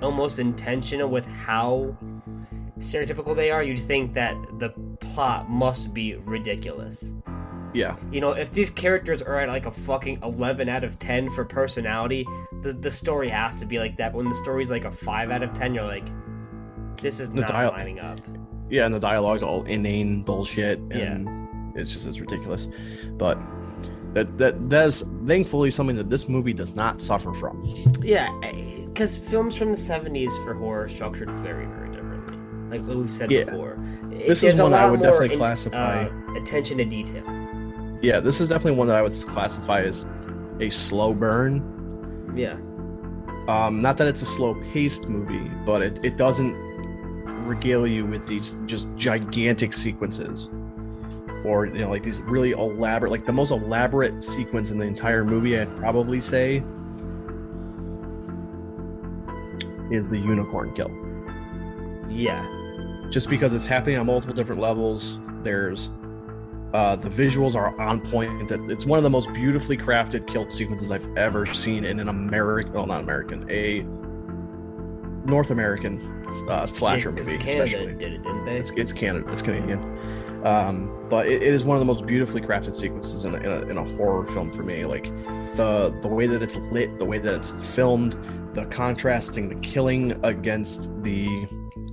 almost intentional with how stereotypical they are. You'd think that the plot must be ridiculous. yeah, You know, if these characters are at like a fucking 11 out of 10 for personality, the, the story has to be like that. When the story's like a 5 out of 10, you're like, this is The not dial- lining up. yeah, and the dialogue's all inane bullshit, and it's just it's ridiculous. But that that that is thankfully something that this movie does not suffer from. Yeah, because films from the 70s for horror structured very, very differently. Like we've said Yeah. before. This is one I would definitely in- classify. uh, attention to detail. Yeah, this is definitely one that I would classify as a slow burn. Yeah. Um, not that it's a slow paced movie, but it, it doesn't regale you with these just gigantic sequences. Or, you know, like these really elaborate, like the most elaborate sequence in the entire movie, I'd probably say, is the unicorn kill. Yeah. Just because it's happening on multiple different levels. There's uh, the visuals are on point. That it's one of the most beautifully crafted kill sequences I've ever seen in an American, well, not American, a North American uh, slasher Yeah, movie, Canada especially. did it, didn't they? It's, it's Canada, it's Canadian, um, but it, it is one of the most beautifully crafted sequences in a, in, a, in a horror film for me. Like the the way that it's lit, the way that it's filmed, the contrasting, the killing against the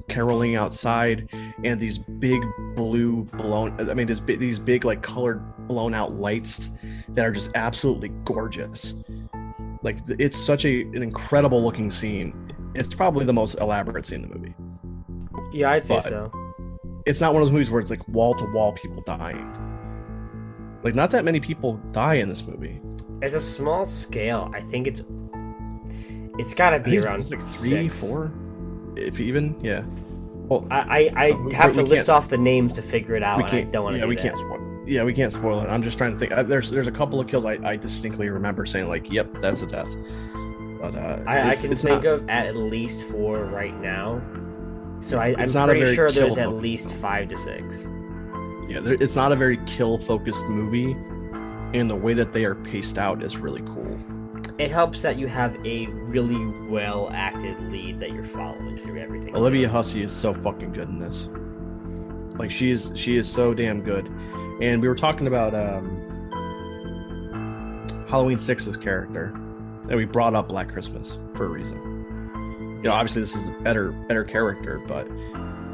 caroling outside, and these big blue blown. I mean, these big, these big like colored blown out lights that are just absolutely gorgeous. Like it's such a an incredible looking scene. It's probably the most elaborate scene in the movie yeah, I'd say but- so. It's not one of those movies where it's like wall to wall people dying. Like not that many people die in this movie. It's a small scale. I think it's it's got to be around like three, six. four, if even. Yeah. Well, I I, I have to list off the names to figure it out. we can't. don't want to. yeah, do we that. can't spoil. Yeah, we can't spoil it. I'm just trying to think. Uh, there's there's a couple of kills I, I distinctly remember saying like, "Yep, that's a death." But uh, I, I can think not- of at least four right now. So I, I'm not a pretty sure there's at least film. five to six. Yeah, it's not a very kill focused movie, and the way that they are paced out is really cool. It helps that you have a really well acted lead that you're following through everything. Olivia Hussey is so fucking good in this. Like she is she is so damn good. And we were talking about um Halloween 6's character. And we brought up Black Christmas for a reason. You know, obviously this is a better better character, but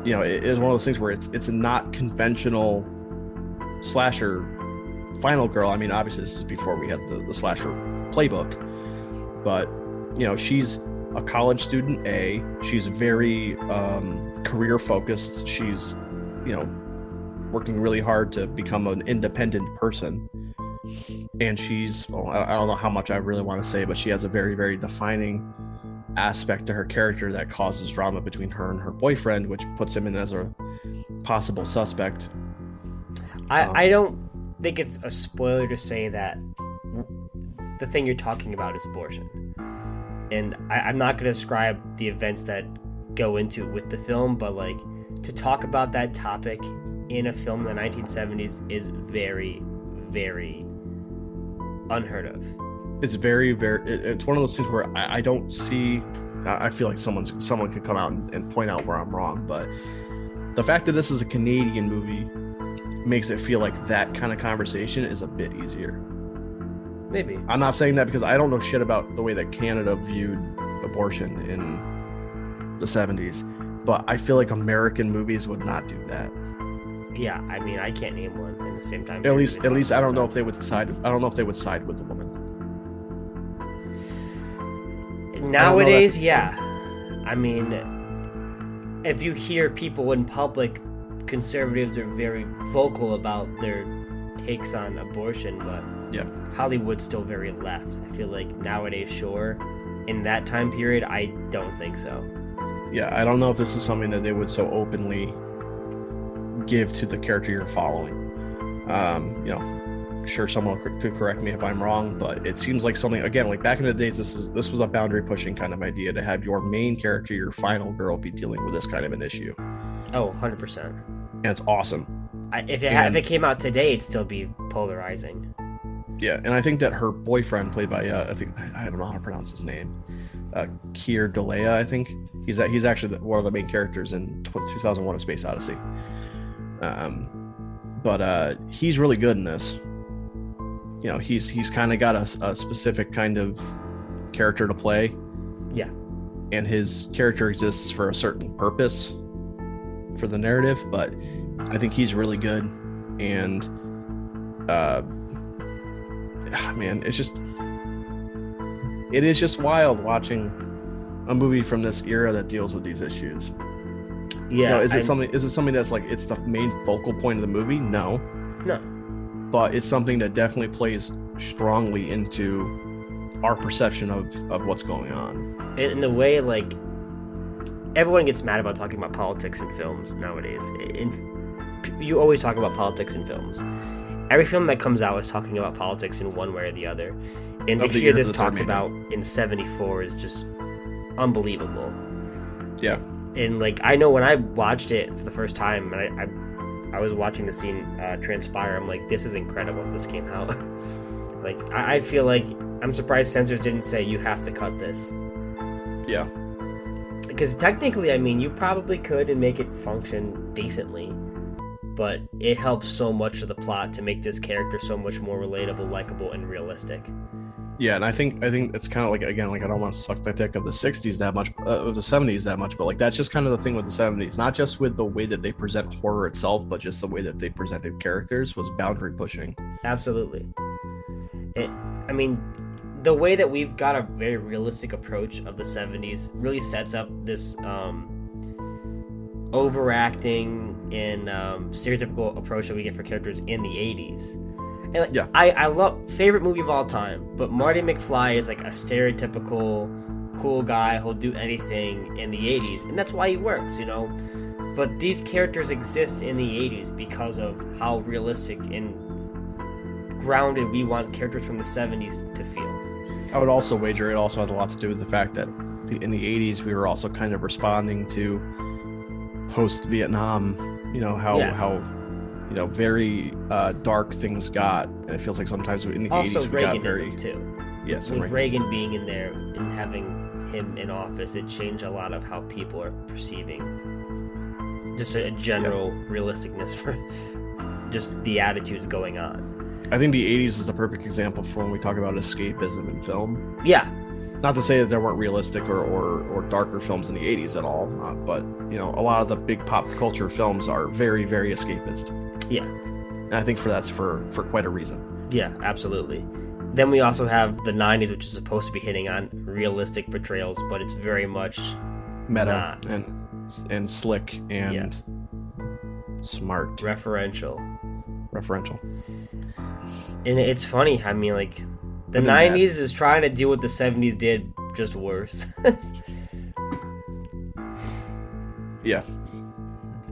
you know, it is one of those things where it's it's a not conventional slasher final girl. I mean, obviously this is before we had the, the slasher playbook. But you know, she's a college student a she's very um, career focused she's you know working really hard to become an independent person and she's well, I I don't know how much i really want to say but she has a very very defining aspect to her character that causes drama between her and her boyfriend which puts him in as a possible suspect I, Um, I don't think it's a spoiler to say that the thing you're talking about is abortion. And I, I'm not going to describe the events that go into it with the film, but like to talk about that topic in a film in the 1970s is very, very unheard of. It's very very it- it's one of those things where i, I don't see i feel like someone's someone could come out and, and point out where i'm wrong but the fact that this is a canadian movie makes it feel like that kind of conversation is a bit easier Maybe. i'm not saying that because i don't know shit about the way that canada viewed abortion in the 70s but i feel like american movies would not do that Yeah, I mean, I can't name one in the same time. at least at least i don't know if they would side i don't know if they would side with the woman Nowadays, yeah. I mean, if you hear people in public, conservatives are very vocal about their takes on abortion, but Yeah. Hollywood's still very left. I feel like nowadays, sure. In that time period, I don't think so. Yeah, I don't know if this is something that they would so openly give to the character you're following. Um, you know, sure someone could could correct me if I'm wrong, but it seems like something again, like back in the days, this is this was a boundary pushing kind of idea to have your main character, your final girl, be dealing with this kind of an issue, Oh, 100%. and it's awesome. I, if, it, ha- if it came out today, it'd still be polarizing. Yeah, and I think that her boyfriend, played by uh, I think I don't know how to pronounce his name, uh, Keir Dullea, I think he's a- he's actually the, one of the main characters in tw 2001: A Space Odyssey. Um, but uh, he's really good in this. You know, he's he's kind of got a, a specific kind of character to play. Yeah. and his character exists for a certain purpose for the narrative, but I think he's really good, and uh, ah, man, it's just it is just wild watching a movie from this era that deals with these issues. Yeah. You know, is it I'm- something? Is it something that's like it's the main focal point of the movie? No, No. But it's something that definitely plays strongly into our perception of of what's going on. in, the way like everyone gets mad about talking about politics in films nowadays. In, you always talk about politics in films. Every film that comes out is talking about politics in one way or the other. And to Of the hear this talked about in '74 is just unbelievable. Yeah. And like I know when I watched it for the first time, and I I, I was watching the scene uh, transpire, I'm like, this is incredible. This came out. like I, I feel like I'm surprised censors didn't say you have to cut this Yeah, because technically, I mean, you probably could and make it function decently, but it helps so much of the plot to make this character so much more relatable, likable, and realistic. Yeah, and I think I think it's kind of like again, like I don't want to suck the dick of the '60s that much, uh, of the '70s that much, but like that's just kind of the thing with the '70s. Not just with the way that they present horror itself, but just the way that they presented characters was boundary pushing. Absolutely. It, I mean, the way that we've got a very realistic approach of the 70s really sets up this um, overacting and um, stereotypical approach that we get for characters in the 80s. And like, Yeah. I, I love favorite movie of all time, but Marty McFly is like a stereotypical cool guy who'll do anything in the 80s, and that's why he works, you know. But these characters exist in the 80s because of how realistic and grounded we want characters from the 70s to feel. I would also wager it also has a lot to do with the fact that in the 80s we were also kind of responding to post Vietnam, you know how Yeah. how you know very uh, dark things got, and it feels like sometimes in the Also, 80s we got Reaganism very too. yes, With Reagan- Reagan being in there and having him in office, it changed a lot of how people are perceiving just a general realisticness for just the attitudes going on. I think the 80s is the perfect example for when we talk about escapism in film. Yeah, Not to say that there weren't realistic or, or, or darker films in the 80s at all, uh, but you know, a lot of the big pop culture films are very, very escapist. Yeah. And I think for that's for for quite a reason. yeah, absolutely. Then we also have the 90s, which is supposed to be hitting on realistic portrayals, but it's very much Meta Not. and and slick and smart, referential. referential. And it's funny, I mean, like, the Look at that. 90s is trying to do what the 70s did, just worse. Yeah.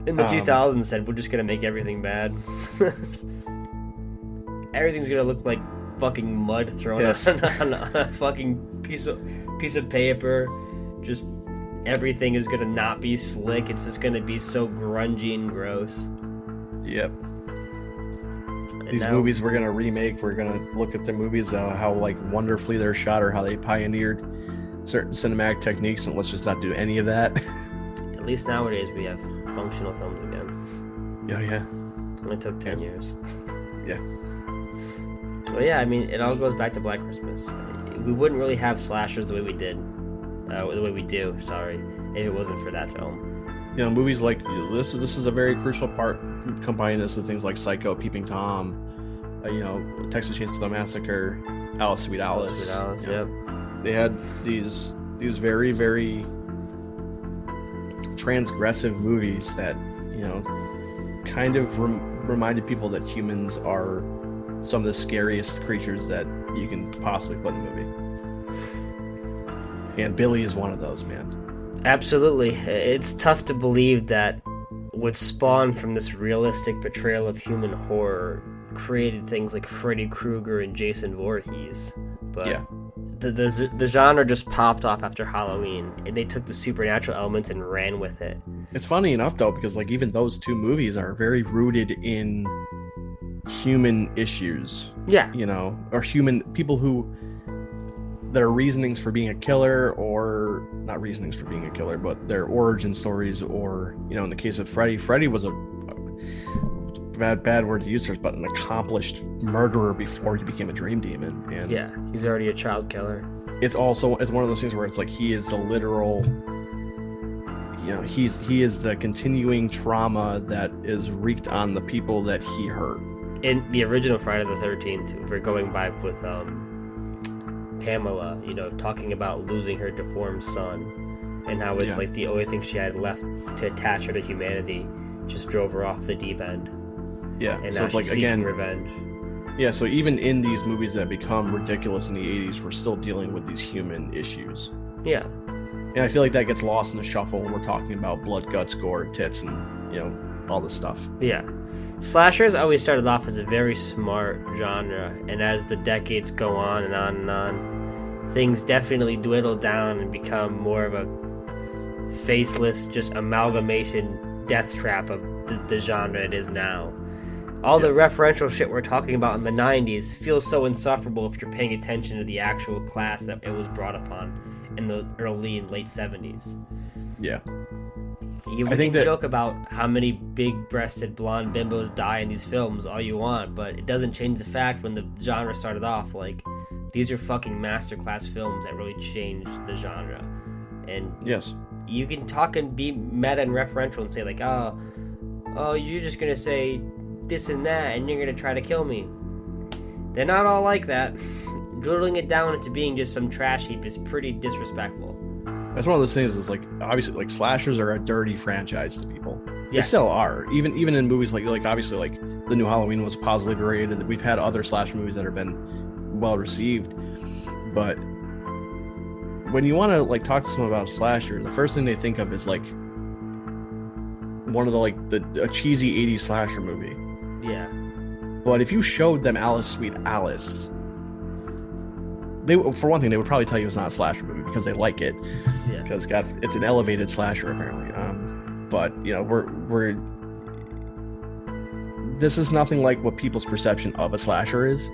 In the Um, 2000s, said we're just gonna make everything bad. Everything's gonna look like fucking mud thrown Yes. on, on a fucking piece of piece of paper. Just everything is gonna not be slick. It's just gonna be so grungy and gross. Yep. And These now- movies we're gonna remake. We're gonna look at the movies, uh, how like wonderfully they're shot, or how they pioneered certain cinematic techniques, and let's just not do any of that. At least nowadays we have functional films again. yeah, yeah. It only took ten years. Yeah. Well, yeah, I mean, it all goes back to Black Christmas. We wouldn't really have slashers the way we did, uh, the way we do. Sorry, if it wasn't for that film. You know, movies like this. This is a very crucial part. Combining this with things like Psycho, Peeping Tom, uh, you know, Texas Chainsaw Massacre, Alice Sweet Alice. Alice, Alice, you know, yep. They had these these very very transgressive movies that you know kind of rem- reminded people that humans are some of the scariest creatures that you can possibly put in a movie. And Billy is one of those, man. Absolutely. It's tough to believe that what spawned from this realistic portrayal of human horror created things like Freddy Krueger and Jason Voorhees. But Yeah. The, the, the genre just popped off after Halloween, and they took the supernatural elements and ran with it. It's funny enough though, because like even those two movies are very rooted in human issues, Yeah. you know, or human people who their reasonings for being a killer or not reasonings for being a killer, but their origin stories or, you know, in the case of Freddy, Freddy was a bad bad word to use first, but an accomplished murderer before he became a dream demon. And Yeah. He's already a child killer. it's also it's one of those things where it's like he is the literal you know he's he is the continuing trauma that is wreaked on the people that he hurt in the original Friday the Thirteenth, we're going by with um, Pamela, you know, talking about losing her deformed son, and how it's Yeah. like the only thing she had left to attach her to humanity just drove her off the deep end, yeah and so it's like again revenge. yeah so even in these movies that become ridiculous in the 80s we're still dealing with these human issues Yeah, and i feel like that gets lost in the shuffle when we're talking about blood guts gore tits and you know all this stuff yeah. Slashers always started off as a very smart genre, and as the decades go on and on and on, things definitely dwindle down and become more of a faceless, just amalgamation death trap of the, the genre it is now. All the referential shit we're talking about in the 90s feels so insufferable if you're paying attention to the actual class that it was brought upon in the early and late 70s. yeah You I can that- joke about how many big-breasted blonde bimbos die in these films all you want, but it doesn't change the fact when the genre started off. Like, these are fucking masterclass films that really changed the genre. And yes you can talk and be meta and referential and say like, oh, oh, you're just gonna say this and that, and you're gonna try to kill me. They're not all like that. Dwindling it down into being just some trash heap is pretty disrespectful. that's one of those things is like obviously like slashers are a dirty franchise to people They still are. Even even in movies like like obviously like the new Halloween was positively rated. We've had other slasher movies that have been well received, but when you want to like talk to someone about a slasher, the first thing they think of is like one of the like the a cheesy '80s slasher movie. Yeah. But if you showed them Alice Sweet Alice, they for one thing they would probably tell you it's not a slasher movie because they like it Yeah. because God, it's an elevated slasher apparently. Um, but you know, we're we're this is nothing like what people's perception of a slasher is.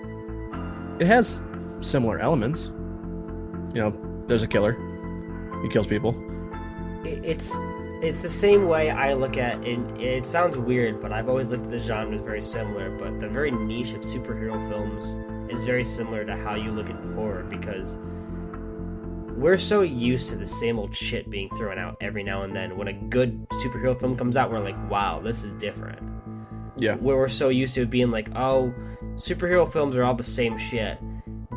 It has similar elements. You know, there's a killer. He kills people. It's it's the same way I look at it. It sounds weird, but I've always looked at the genre as very similar. But the very niche of superhero films is very similar to how you look at horror because we're so used to the same old shit being thrown out every now and then. When a good superhero film comes out, we're like, "Wow, this is different." Yeah. Where we're so used to it being like, "Oh, superhero films are all the same shit,"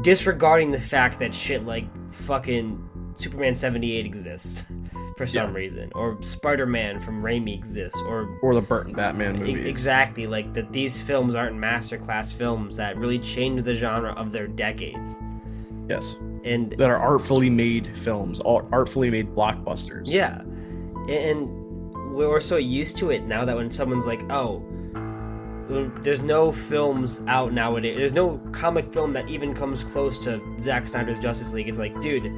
disregarding the fact that shit like fucking Superman seventy eight exists for some Yeah. reason, or Spider Man from Raimi exists, or Or the Burton Batman e- movies. exactly like that. These films aren't masterclass films that really change the genre of their decades, Yes. and That are artfully made films, artfully made blockbusters. Yeah, and we're so used to it now that when someone's like, "Oh, there's no films out nowadays. There's no comic film that even comes close to Zack Snyder's Justice League." It's like, dude,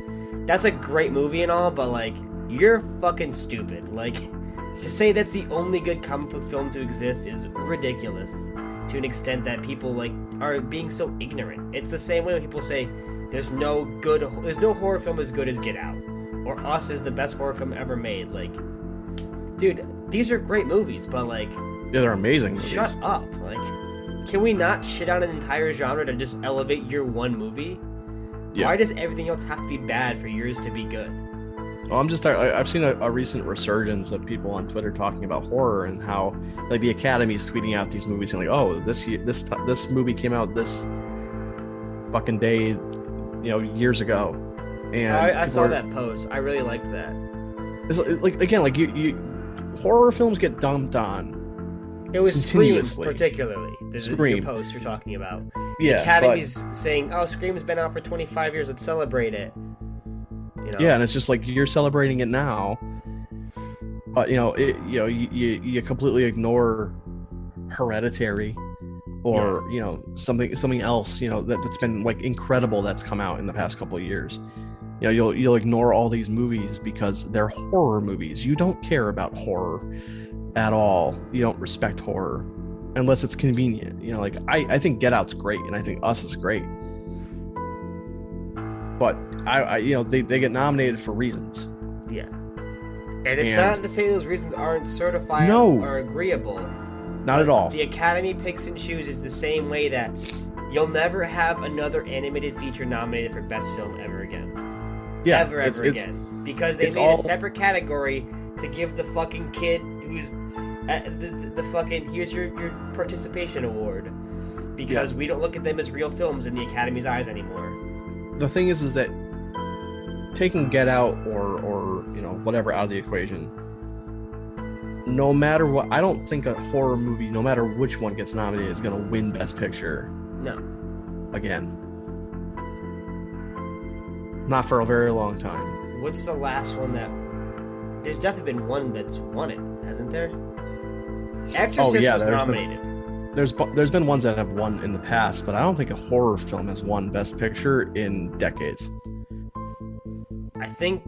that's a great movie and all, but like, you're fucking stupid. Like, to say that's the only good comic book film to exist is ridiculous to an extent that people like are being so ignorant. It's the same way when people say there's no good, there's no horror film as good as Get Out or Us is the best horror film ever made. Like, dude, these are great movies, but like, Yeah, they're amazing movies. shut up. Like, can we not shit on an entire genre to just elevate your one movie? Yeah. Why does everything else have to be bad for yours to be good? Well, I'm just I, I've seen a, a recent resurgence of people on Twitter talking about horror and how like the Academy's tweeting out these movies and like, oh, this this this movie came out this fucking day, you know, years ago. And I, I saw are- that post. I really liked that. It's like again, like you, you horror films get dumped on. It was Scream, particularly. The, the Scream. post you're talking about. Yeah, the Academy's saying, "Oh, Scream's been out for 25 years. Let's celebrate it." You know? yeah, and it's just like you're celebrating it now, but you know, it, you know, you, you you completely ignore Hereditary, or you know something something else you know that, that's been like incredible that's come out in the past couple of years. You know, you'll you'll ignore all these movies because they're horror movies. You don't care about horror at all. You don't respect horror unless it's convenient. You know, like I, I think Get Out's great and I think Us is great. But I, I you know, they, they get nominated for reasons. Yeah. And it's And- not to say those reasons aren't certified No. or agreeable. Not at all. The Academy picks and chooses the same way that you'll never have another animated feature nominated for Best Film ever again. Yeah, ever, it's- ever it's- again. Because they made all- a separate category to give the fucking kid who's uh, the, the, the fucking here's your, your participation award. Because we don't look at them as real films in the Academy's eyes anymore. The thing is, is that taking Get Out or or you know whatever out of the equation. No matter what, I don't think a horror movie, no matter which one gets nominated, is going to win Best Picture No. again. Not for a very long time. What's the last one that? There's definitely been one that's won it, hasn't there? Oh, Exorcist Oh, yeah, was there's been- nominated. There's there's been ones that have won in the past, but I don't think a horror film has won Best Picture in decades. I think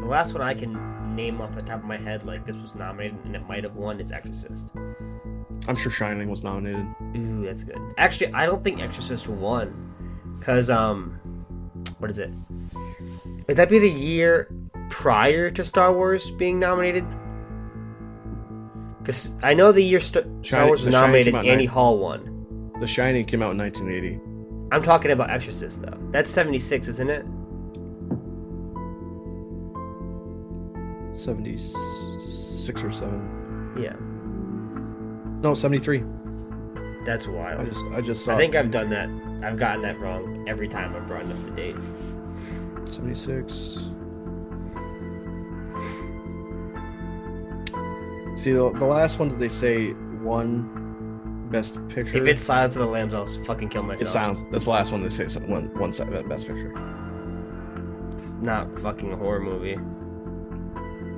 the last one I can name off the top of my head, like this was nominated and it might have won, is Exorcist. I'm sure Shining was nominated. Ooh, that's good. Actually, I don't think Exorcist won, cause um, what is it? Would that be the year prior to Star Wars being nominated? Because I know the year St- Star Wars was nominated, Annie nine- Hall won. The Shining came out in 1980. I'm talking about Exorcist though. That's 76, isn't it? 76 or 7. Yeah, No, 73. that's wild. I just I just saw I think. I've done that. I've gotten that wrong every time I've brought up the date. 76. See, the, the last one that they say won Best Picture. If it's Silence of the Lambs, I'll fucking kill myself. it sounds. That's the last one they say one one side Best Picture. It's not fucking a horror movie.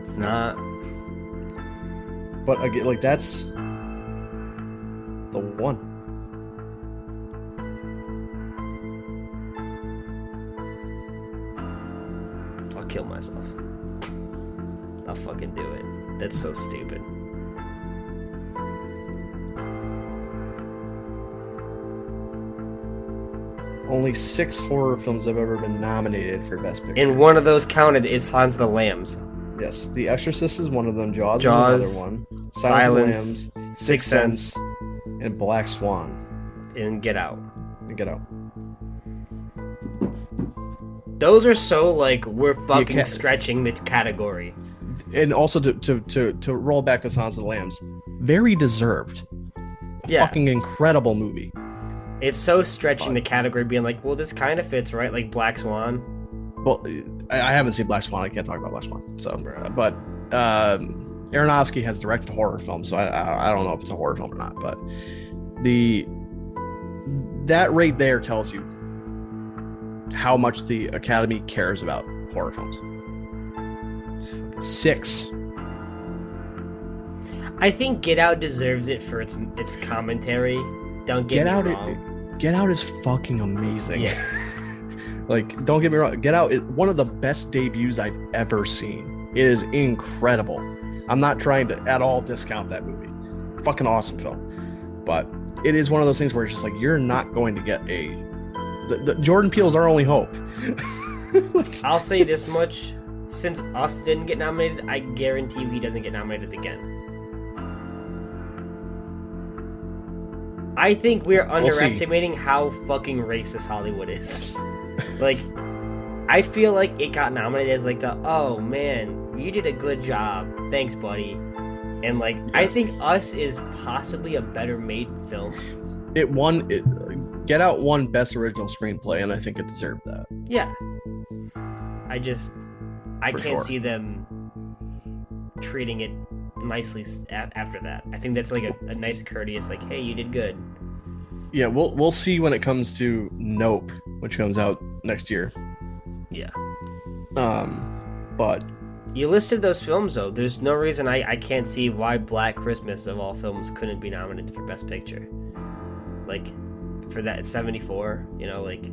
It's not. But again, like that's the one. I'll kill myself. I'll fucking do it. That's so stupid. Only six horror films have ever been nominated for Best Picture. And one of those counted is Silence of the Lambs. yes, The Exorcist is one of them. Jaws, Jaws, is another one. Silence, Silence, of the Lambs, Sixth Sense, and Black Swan. and Get Out. And Get Out. Those are so like we're fucking stretching the category. And also to to to, to roll back to Silence of the Lambs, very deserved. Yeah, Fucking incredible movie. it's so stretching the category, being like, well, this kind of fits, right? Like Black Swan. Well, I, I haven't seen Black Swan. I can't talk about Black Swan. So, but um, Aronofsky has directed horror films, so I, I I don't know if it's a horror film or not. But the that rate there tells you how much the Academy cares about horror films. Six. I think Get Out deserves it for its its commentary. Don't get, Get me Out. wrong. Get Out is fucking amazing. Yeah. like, don't get me wrong. Get Out is one of the best debuts I've ever seen. It is incredible. I'm not trying to at all discount that movie. Fucking awesome film. But it is one of those things where it's just like you're not going to get a. The, the, Jordan Peele's our only hope. Like, I'll say this much: since Us didn't get nominated, I guarantee you he doesn't get nominated again. I think we're We'll see. underestimating how fucking racist Hollywood is. like, I feel like it got nominated as like the oh man, you did a good job, thanks, buddy. And like, I think Us is possibly a better made film. it won. It, Get Out won Best Original Screenplay, and I think it deserved that. Yeah. I just I can't sure. see them treating it nicely after that. I think that's like a, a nice courteous like, hey, you did good. Yeah, we'll we'll see when it comes to Nope, which comes out next year. Yeah. Um, but You listed those films though. There's no reason I, I can't see why Black Christmas of all films couldn't be nominated for Best Picture. Like for that 74, you know, like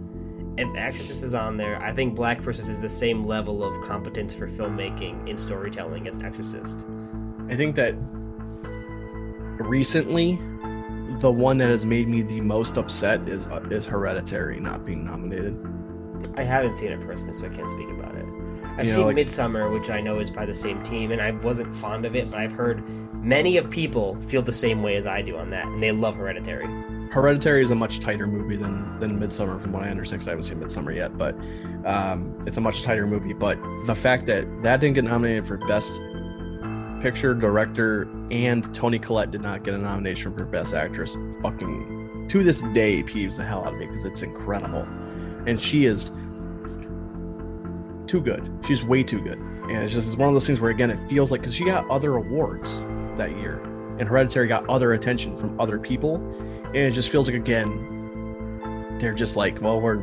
if Exorcist is on there, I think Black Christmas is the same level of competence for filmmaking and storytelling as Exorcist. I think that recently, the one that has made me the most upset is uh, is Hereditary not being nominated. I haven't seen it personally, so I can't speak about it. I've You know, seen like- Midsommar, which I know is by the same team, and I wasn't fond of it, but I've heard many of people feel the same way as I do on that, and they love Hereditary. Hereditary is a much tighter movie than than Midsommar, from what I understand. Because I haven't seen Midsommar yet, but um, it's a much tighter movie. But the fact that that didn't get nominated for Best Picture, Director, and Toni Collette did not get a nomination for Best Actress, fucking to this day peeves the hell out of me because it's incredible, and she is too good. She's way too good, and it's just it's one of those things where again it feels like because she got other awards that year, and Hereditary got other attention from other people and it just feels like again they're just like well we're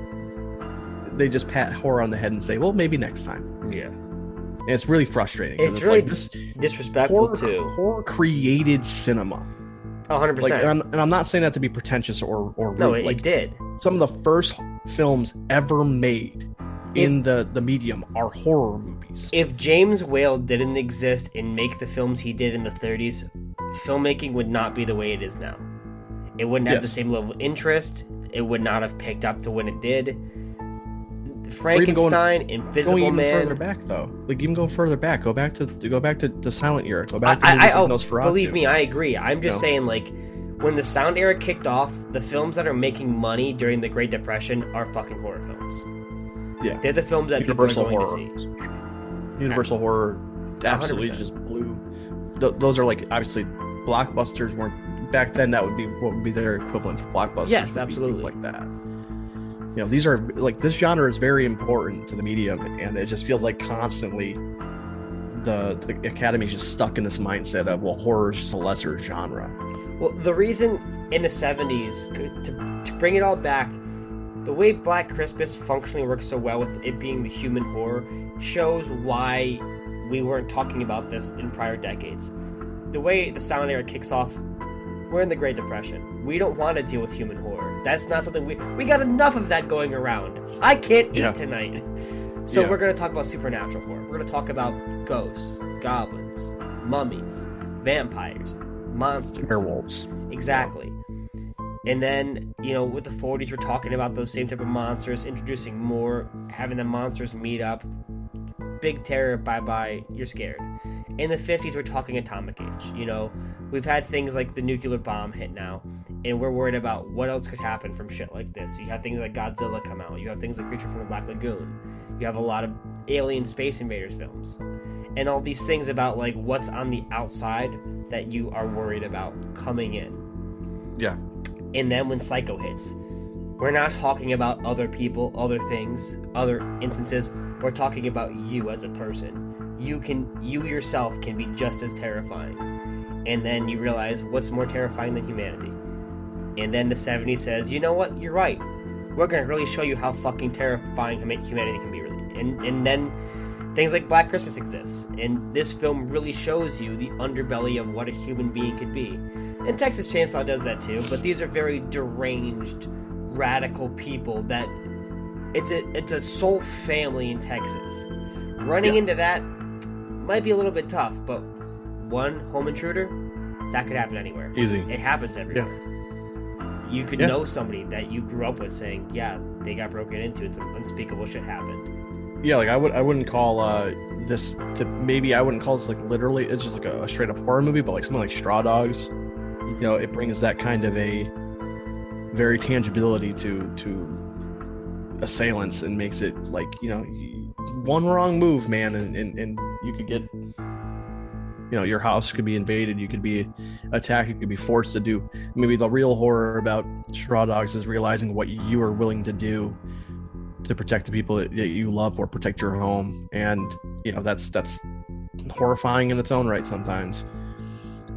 they just pat horror on the head and say well maybe next time Yeah. and it's really frustrating It's really like this Disrespectful horror, too. horror created cinema Oh, 100%. like and I'm, and I'm not saying that to be pretentious or or rude. no, it, like it did. some of the first films ever made in the the medium are horror movies If James Whale didn't exist and make the films he did in the 30s, filmmaking would not be the way it is now. It wouldn't have the same level of interest. It would not have picked up to when it did. even going- Frankenstein, going Invisible even Man. further back though like even go further back go back to, to go back to, to silent era go back to I, movies I, like oh, Nosferatu. believe me, I agree. I'm just No. saying, like, when the sound era kicked off, the films that are making money during the Great Depression are fucking horror films. Yeah. They're the films that Universal people are horror. to see. Universal horror absolutely 100%. just blew. Th- those are like obviously blockbusters weren't back then. That would be what would be their equivalent for blockbusters. Yes, absolutely. like that. You know, these are like this genre is very important to the medium, and it just feels like constantly the the academy's just stuck in this mindset of well, horror is just a lesser genre. Well, the reason in the 70s, to, to bring it all back, the way Black Christmas functionally works so well with it being the human horror shows why we weren't talking about this in prior decades. The way the sound era kicks off, we're in the Great Depression. We don't want to deal with human horror. That's not something we we got enough of that going around. I can't eat Yeah. tonight. So Yeah. we're going to talk about supernatural horror. We're going to talk about ghosts, goblins, mummies, vampires, monsters. Werewolves. Exactly. And then, you know, with the 40s, we're talking about those same type of monsters, introducing more, having the monsters meet up. Big terror, bye bye, you're scared. In the 50s, we're talking atomic age. You know, we've had things like the nuclear bomb hit now, and we're worried about what else could happen from shit like this. You have things like Godzilla come out, you have things like Creature from the Black Lagoon, you have a lot of alien space invaders films, and all these things about like what's on the outside that you are worried about coming in. Yeah. And then when Psycho hits, we're not talking about other people, other things, other instances. We're talking about you as a person. You can, you yourself can be just as terrifying. And then you realize what's more terrifying than humanity. And then the 70s says, you know what? You're right. We're gonna really show you how fucking terrifying humanity can be. Really. And and then things like Black Christmas exists, and this film really shows you the underbelly of what a human being could be. And Texas Chainsaw does that too, but these are very deranged, radical people that it's a it's a soul family in Texas. Running Yeah. into that might be a little bit tough, but one home intruder that could happen anywhere. Easy. It happens everywhere. You could Yeah. know somebody that you grew up with saying, "Yeah, they got broken into, and some unspeakable shit happened." Yeah, like I would I wouldn't call uh this to maybe I wouldn't call this like literally it's just like a, a straight up horror movie, but like something like Straw Dogs, you know, it brings that kind of a very tangibility to to assailants and makes it like you know one wrong move, man, and and, and you could get you know your house could be invaded, you could be attacked, you could be forced to do. Maybe the real horror about Straw Dogs is realizing what you are willing to do to protect the people that you love or protect your home and you know that's that's horrifying in its own right sometimes.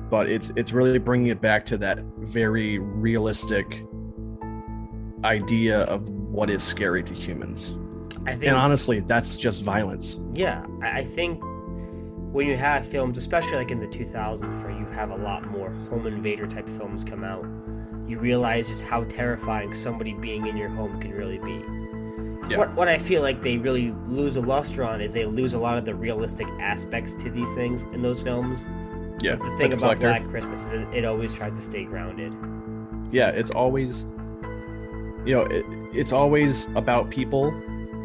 But it's it's really bringing it back to that very realistic idea of what is scary to humans. I think And honestly, that's just violence. Yeah, I think when you have films, especially like in the 2000s, where you have a lot more home invader type films come out, you realize just how terrifying somebody being in your home can really be. Yeah. What, what I feel like they really lose a luster on is they lose a lot of the realistic aspects to these things in those films. Yeah. The thing about. Black Christmas is it, it always tries to stay grounded. yeah it's always you know it, it's always about people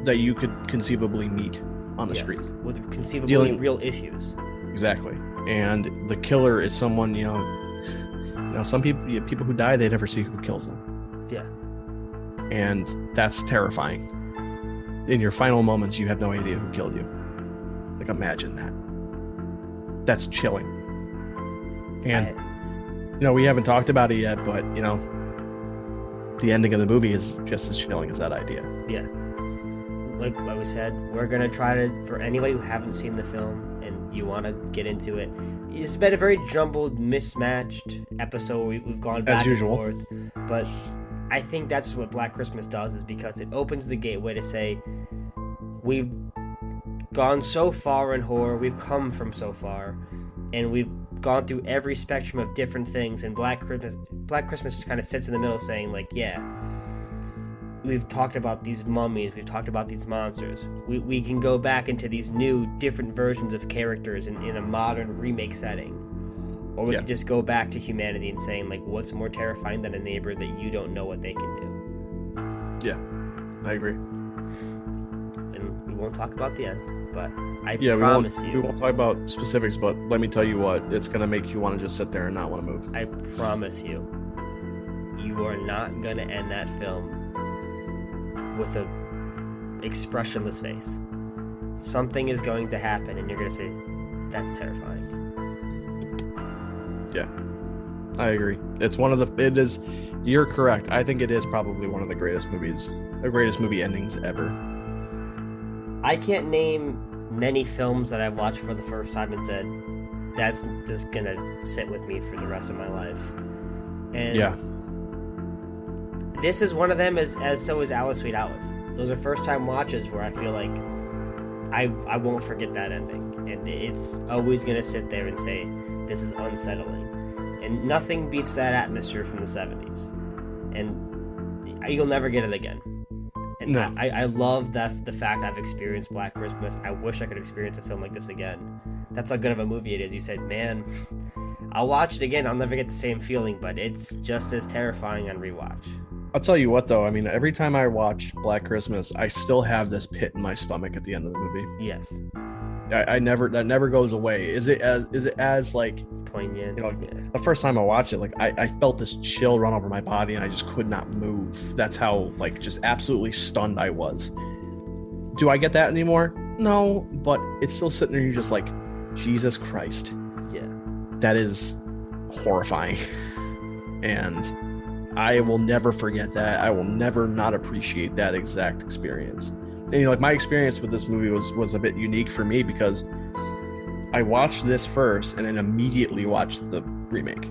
that you could conceivably meet on the Yes, street. with conceivably Dealing- real issues. exactly. And the killer is someone you know you know some people yeah, people who die they never see who kills them. Yeah. and that's terrifying. In your final moments you have no idea who killed you. Like imagine that. That's chilling. And I- you know we haven't talked about it yet but you know the ending of the movie is just as chilling as that idea Yeah. like what we said, we're gonna try to for anybody who haven't seen the film and you want to get into it. It's been a very jumbled, mismatched episode. We, we've gone back usual. and forth, but I think that's what Black Christmas does, is because it opens the gateway to say we've gone so far in horror, we've come from so far, and we've gone through every spectrum of different things. And Black Christmas, Black Christmas just kind of sits in the middle, saying like, yeah we've talked about these mummies, we've talked about these monsters. We, we can go back into these new, different versions of characters in, in a modern remake setting. Or we Yeah. could just go back to humanity and saying, like, what's more terrifying than a neighbor that you don't know what they can do? Yeah, I agree And we won't talk about the end, but I yeah we promise won't, you, we won't talk about specifics but let me tell you what it's going to make you want to just sit there and not want to move. I promise you, you are not going to end that film with a expressionless face. Something is going to happen, and you're going to say, "That's terrifying." Yeah, I agree. It's one of the it is you're correct. I think it is probably one of the greatest movies the greatest movie endings ever I can't name many films that I've watched for the first time and said, "That's just going to sit with me for the rest of my life." And yeah this is one of them as as so is Alice Sweet Alice. Those are first time watches where I feel like I I won't forget that ending, and it's always gonna sit there and say this is unsettling, and nothing beats that atmosphere from the '70s, and you'll never get it again. And No. I, I love that the fact I've experienced Black Christmas. I wish I could experience a film like this again. That's how good of a movie it is. You said, man, I'll watch it again. I'll never get the same feeling, but it's just as terrifying on rewatch. I'll tell you what though, I mean every time I watch Black Christmas, I still have this pit in my stomach at the end of the movie. Yes, I, I never that never goes away. Is it as is it as like poignant. You know, yeah. the first time I watched it, like I, I felt this chill run over my body and I just could not move. That's how like just absolutely stunned I was. Do I get that anymore? No, but it's still sitting there. You're just like, Jesus Christ, yeah. that is horrifying. and I will never forget that. I will never not appreciate that exact experience. And you know, like my experience with this movie was was a bit unique for me because I watched this first and then immediately watched the remake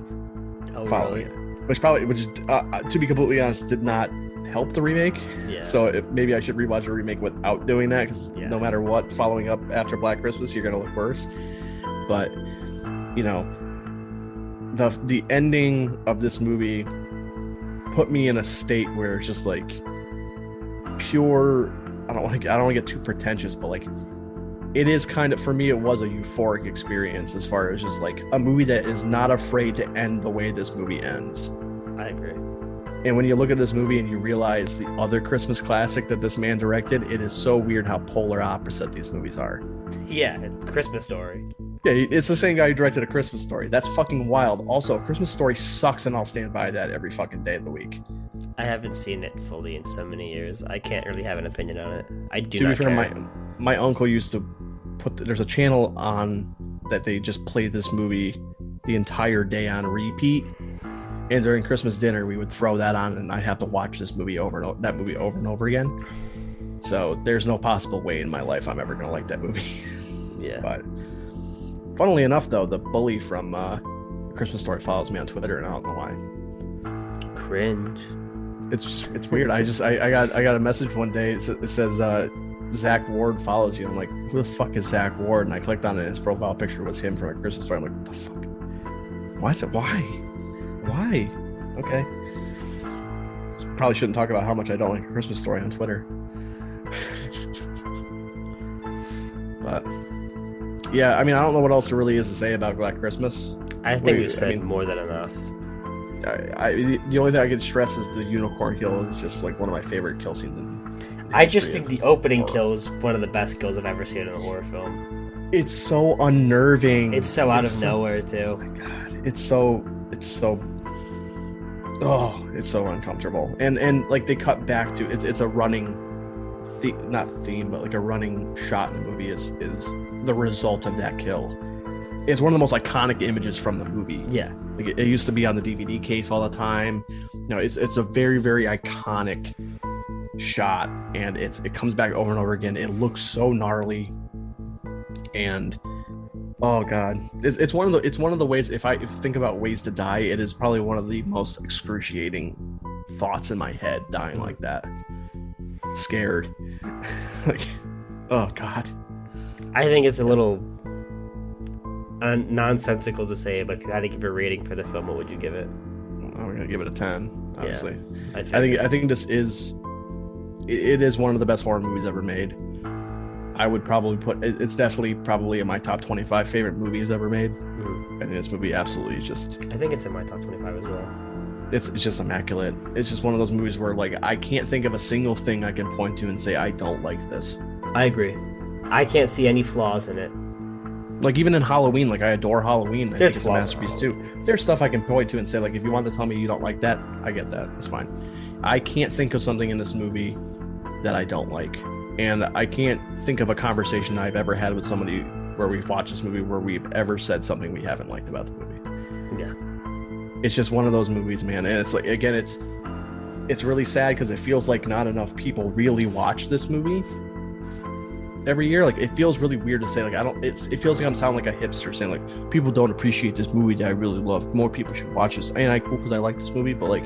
Oh, following really? it, which probably, which uh, uh, to be completely honest, did not help the remake. Yeah. So it, maybe I should rewatch the remake without doing that because Yeah. no matter what, following up after Black Christmas, you're gonna look worse. But you know, the the ending of this movie put me in a state where it's just like pure. I don't want to. I don't want to get too pretentious, but like it is kind of for me. It was a euphoric experience as far as just like a movie that is not afraid to end the way this movie ends. I agree. And when you look at this movie and you realize the other Christmas classic that this man directed, it is so weird how polar opposite these movies are. Yeah, Christmas Story. Yeah, it's the same guy who directed A Christmas Story. That's fucking wild. Also, A Christmas Story sucks, and I'll stand by that every fucking day of the week. I haven't seen it fully in so many years. I can't really have an opinion on it. I do to be fair, my my uncle used to put. The, there's a channel on that they just play this movie the entire day on repeat. And during Christmas dinner, we would throw that on, and I'd have to watch this movie over and o- that movie over and over again. So there's no possible way in my life I'm ever gonna like that movie. yeah. but Funnily enough, though, the bully from uh, Christmas Story follows me on Twitter, and I don't know why. Cringe. It's it's weird. I just I, I got I got a message one day. It, it says uh, Zack Ward follows you. I'm like, who the fuck is Zack Ward? And I clicked on it. His profile picture was him from a Christmas Story. I'm like, what the fuck? Why is it? Why? Why? Okay. Probably shouldn't talk about how much I don't like a Christmas Story on Twitter. but yeah, I mean, I don't know what else there really is to say about Black Christmas. I think Wait, we've I mean- more than enough. I, I the only thing I can stress is the unicorn kill is just like one of my favorite kill scenes. In I just think the opening horror. kill is one of the best kills I've ever seen in a horror film. It's so unnerving. It's so out of so- nowhere too. Oh God, it's so it's so oh, it's so uncomfortable. And and like they cut back to it's it's a running the not theme, but like a running shot in the movie is is the result of that kill. It's one of the most iconic images from the movie. Yeah. Like it, it used to be on the DVD case all the time. You know, it's it's a very very iconic shot, and it's it comes back over and over again. It looks so gnarly, and oh god, it's, it's one of the it's one of the ways. If I if think about ways to die, it is probably one of the most excruciating thoughts in my head. Dying like that, scared, like oh god. I think it's a little uh, nonsensical to say, but if you had to give a rating for the film, what would you give it? I'm gonna give it a ten. Obviously. I think, I think I think this is it is one of the best horror movies ever made. I would probably put it's definitely probably in my top 25 favorite movies ever made. Mhm. I think this movie absolutely is just I think it's in my top twenty-five as well. it's, it's just immaculate. It's just one of those movies where like I can't think of a single thing I can point to and say I don't like this. I agree. I can't see any flaws in it. Like even in Halloween, like I adore Halloween. I There's think it's a masterpiece too. There's stuff I can point to and say like if you want to tell me you don't like that, I get that. It's fine. I can't think of something in this movie that I don't like. And I can't think of a conversation I've ever had with somebody where we've watched this movie where we've ever said something we haven't liked about the movie. Yeah. It's just one of those movies, man. And it's like again, it's it's really sad because it feels like not enough people really watch this movie every year. Like it feels really weird to say like I don't. It's it feels like I'm sounding like a hipster saying like people don't appreciate this movie that I really love. More people should watch this. And I cool because I like this movie, but like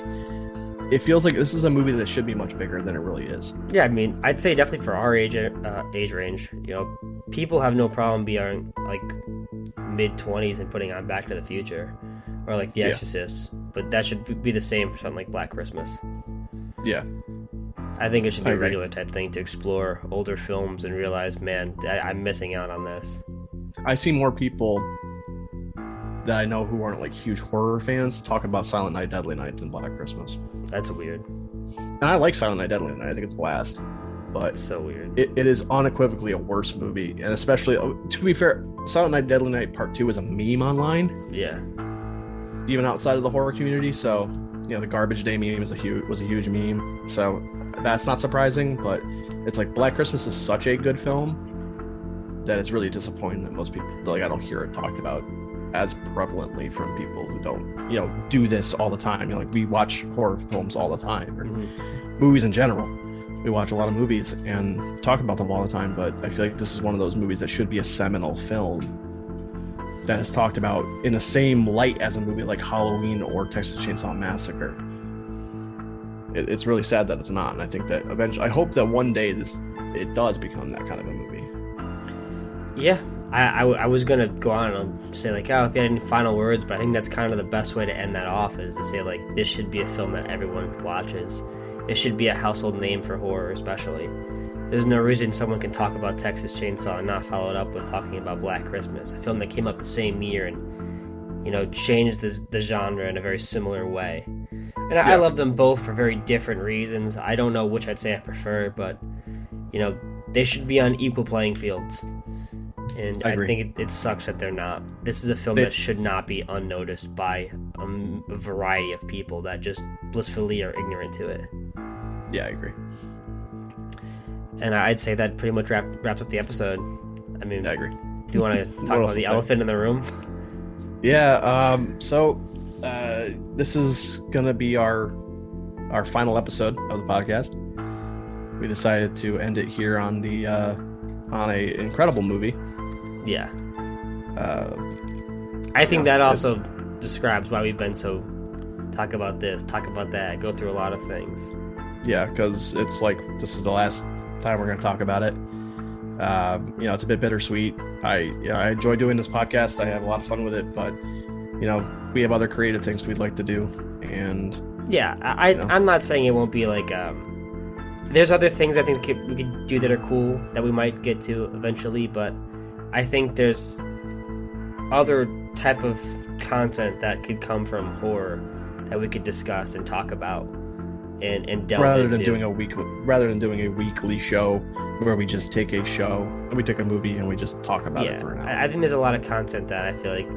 it feels like this is a movie that should be much bigger than it really is. Yeah, I mean, I'd say definitely for our age uh, age range, you know, people have no problem being like mid twenties and putting on Back to the Future or like The Yeah. Exorcist, but that should be the same for something like Black Christmas. Yeah, I think it should be a regular type thing to explore older films and realize, man, I- I'm missing out on this. I see more people that I know who aren't like huge horror fans talk about Silent Night, Deadly Night than Black Christmas. That's weird. And I like Silent Night, Deadly Night. I think it's a blast, but That's so weird. it, it is unequivocally a worse movie and especially oh, to be fair silent night deadly night part two is a meme online Yeah, even outside of the horror community so you know the garbage day meme is a huge was a huge meme so that's not surprising but it's like black christmas is such a good film that it's really disappointing that most people like i don't hear it talked about as prevalently from people who don't you know do this all the time you know like we watch horror films all the time or Mhm. movies in general. We watch a lot of movies and talk about them all the time, but I feel like this is one of those movies that should be a seminal film that is talked about in the same light as a movie like Halloween or Texas Chainsaw Massacre. It, it's really sad that it's not, and I think that eventually, I hope that one day this it does become that kind of a movie. yeah. I, was gonna go on and say like, oh, if you had any final words, but I think that's kind of the best way to end that off is to say like, this should be a film that everyone watches. It should be a household name for horror, especially. There's no reason someone can talk about Texas Chainsaw and not follow it up with talking about Black Christmas, a film that came out the same year and, you know, changed the, the genre in a very similar way. And I, I love them both for very different reasons. I don't know which I'd say I prefer, but, you know, they should be on equal playing fields. And I I, think it, it sucks that they're not. This is a film They- that should not be unnoticed by um, a variety of people that just blissfully are ignorant to it. Yeah, I agree. And I'd say that pretty much wrap, wraps up the episode. I mean, I agree. do you want to talk about the say? elephant in the room? Yeah. Um. So, uh, this is gonna be our our final episode of the podcast. We decided to end it here on the uh, on a incredible movie. Yeah. Uh, I think that also describes why we've been so talk about this, talk about that, go through a lot of things. yeah, because it's like this is the last time we're to talk about it. Um, you know, it's a bit bittersweet. I yeah, I enjoy doing this podcast. I have a lot of fun with it, but you know, we have other creative things we'd like to do, and Yeah, I, You know? I'm not saying it won't be like um. There's other things I think we could do that are cool that we might get to eventually, but I think there's other type of content that could come from horror that we could discuss and talk about and and delve rather into. than doing a week, rather than doing a weekly show where we just take a show and we take a movie and we just talk about yeah, it for an hour. I think there's a lot of content that I feel like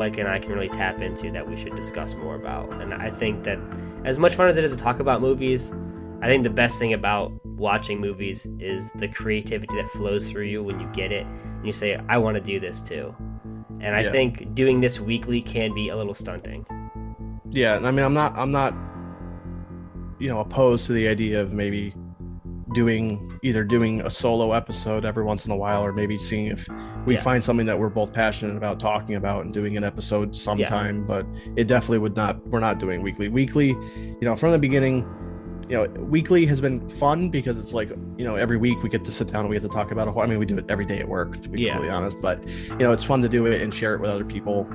Mike and I can really tap into that we should discuss more about. And I think that as much fun as it is to talk about movies, I think the best thing about watching movies is the creativity that flows through you when you get it and you say, I want to do this too. And I Yeah. think doing this weekly can be a little stunting. yeah and i mean i'm not i'm not you know opposed to the idea of maybe doing either doing a solo episode every once in a while or maybe seeing if we Yeah. find something that we're both passionate about talking about and doing an episode sometime but it definitely would not we're not doing weekly weekly you know from the beginning you know weekly has been fun because it's like you know every week we get to sit down and we get to talk about a whole i mean we do it every day at work to be Yeah. completely honest but you know it's fun to do it and share it with other people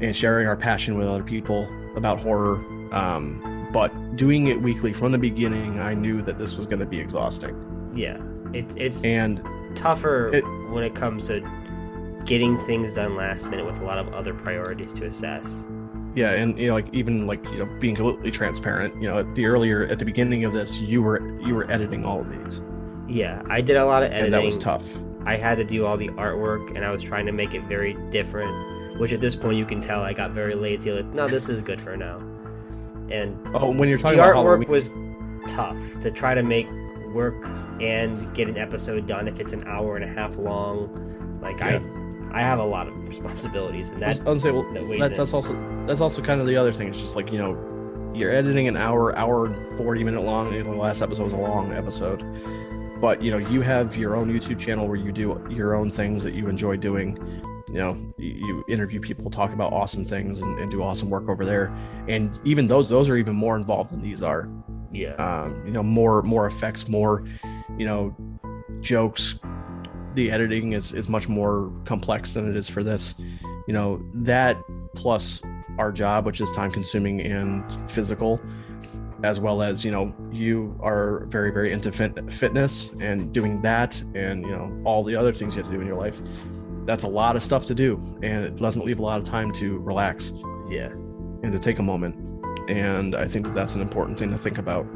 and sharing our passion with other people about horror um, but doing it weekly from the beginning i knew that this was going to be exhausting Yeah. It, it's and tougher It- when it comes to getting things done last minute with a lot of other priorities to assess. yeah and you know like even like you know being completely transparent you know at the earlier at the beginning of this you were you were editing all of these Yeah, I did a lot of editing. and that was tough I had to do all the artwork, and I was trying to make it very different. Which at this point you can tell I got very lazy. Like, no, this is good for now. And oh when you're the talking about artwork Halloween, was tough to try to make work and get an episode done if it's an hour and a half long. Like Yeah. I, I have a lot of responsibilities, and I that I was say, well, that that's also that's also kind of the other thing. It's just like you know, you're editing an hour, hour forty minute long. The last episode was a long episode, but you know, you have your own YouTube channel where you do your own things that you enjoy doing. You know, you, interview people, talk about awesome things, and, and do awesome work over there. And even those those are even more involved than these are. yeah, Um, you know, more more effects, more you know, jokes. The editing is is much more complex than it is for this. You know, that plus our job, which is time consuming and physical, as well as you know, you are very very into fit, fitness and doing that, and you know all the other things you have to do in your life. That's a lot of stuff to do, and it doesn't leave a lot of time to relax yeah, and to take a moment. And I think that that's an important thing to think about.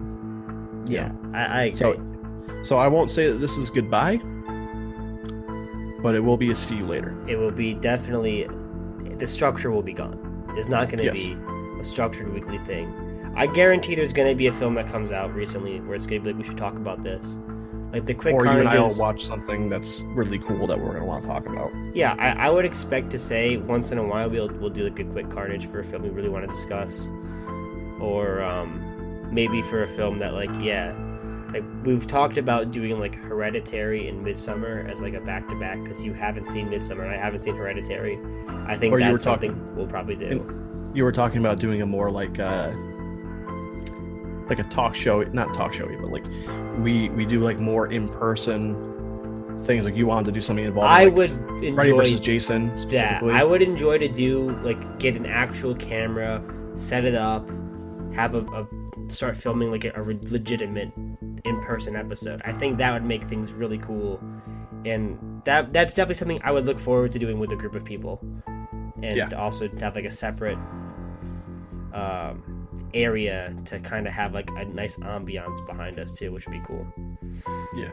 yeah. I, I agree. So, so I won't say that this is goodbye, but it will be a see you later. it will be definitely the structure will be gone. There's not going to Yes. be a structured weekly thing. I guarantee there's going to be a film that comes out recently where it's going to be like we should talk about this, like the quick or you and I will carnages. watch something that's really cool that we're going to want to talk about. Yeah, I, I would expect to say once in a while we'll we'll do like a quick carnage for a film we really want to discuss, or um, maybe for a film that like yeah, like we've talked about doing like Hereditary and Midsommar as like a back to back because you haven't seen Midsommar and I haven't seen Hereditary. I think Or that's talking- something we'll probably do. You were talking about doing a more like uh like a talk show, not talk showy, but like we we do like more in person things. Like you wanted to do something involving I like, would Freddy versus Jason specifically. I would enjoy to do like get an actual camera, set it up, have a, a start filming like a, a legitimate in-person episode. I think that would make things really cool, and that that's definitely something I would look forward to doing with a group of people, and Yeah. also have like a separate um, area to kind of have like a nice ambiance behind us too, which would be cool. Yeah.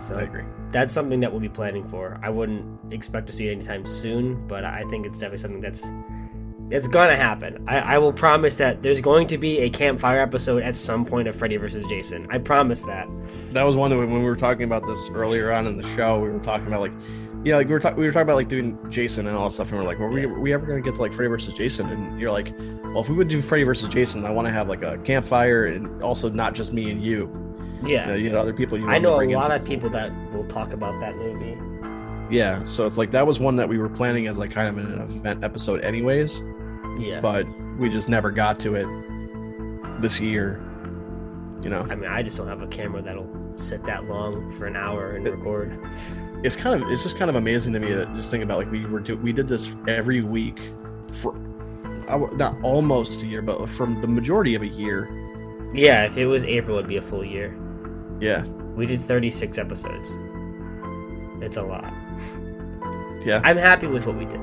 So I agree. that's something that we'll be planning for. I wouldn't expect to see it anytime soon, but I think it's definitely something that's it's gonna happen. I, I will promise that there's going to be a campfire episode at some point of Freddy vs. Jason. I promise that. that was one the, when we were talking about this earlier on in the show. We were talking about like, yeah, like we were talking we were talking about like doing Jason and all that stuff, and we're like, well, we Yeah. we ever gonna get to like Freddy versus Jason? And you're like, well, if we would do Freddy versus Jason, I want to have like a campfire and also not just me and you. Yeah. You know, you know other people. You I know a lot of people that will talk about that movie. Yeah, so it's like that was one that we were planning as like kind of an event episode, anyways, Yeah. but we just never got to it this year. You know, I mean, I just don't have a camera that'll sit that long for an hour and record. It's kind of it's just kind of amazing to me that just think about like we were do, we did this every week for not almost a year, but from the majority of a year. Yeah, if it was April, it'd be a full year. Yeah, We did 36 episodes. It's a lot. yeah, I'm happy with what we did.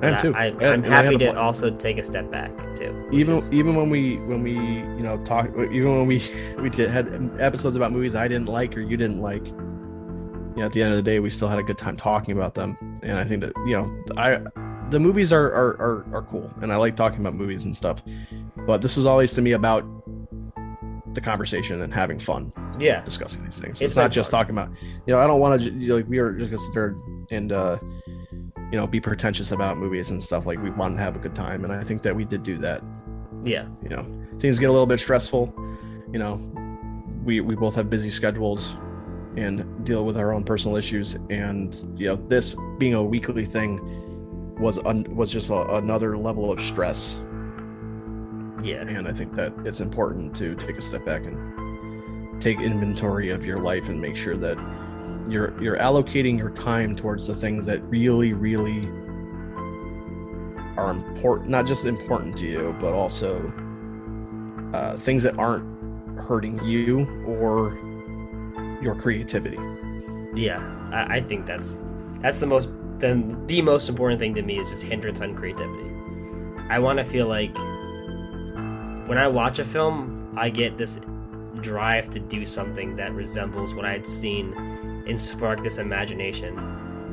I am too. I, am happy to pl- also take a step back too. even is- even when we when we you know talk even when we we did, had episodes about movies I didn't like or you didn't like. You know, at the end of the day, we still had a good time talking about them, and I think that you know, I the movies are are are, are cool, and I like talking about movies and stuff. But this was always to me about the conversation and having fun yeah, discussing these things. It's It's, not just talking about, you know, I don't want to you know, like we are just gonna sit there and uh, you know be pretentious about movies and stuff. Like we want to have a good time, and I think that we did do that. Yeah, you know things get a little bit stressful. You know we we both have busy schedules and deal with our own personal issues. And you know this being a weekly thing was un, was just a, another level of stress. Yeah, and i think that it's important to take a step back and take inventory of your life and make sure that you're you're allocating your time towards the things that really really are important not just important to you but also uh, things that aren't hurting you or your creativity yeah. I, I think that's that's the most then the most important thing to me is just hindrance on creativity. I want to feel like when I watch a film, I get this drive to do something that resembles what I had seen and spark this imagination.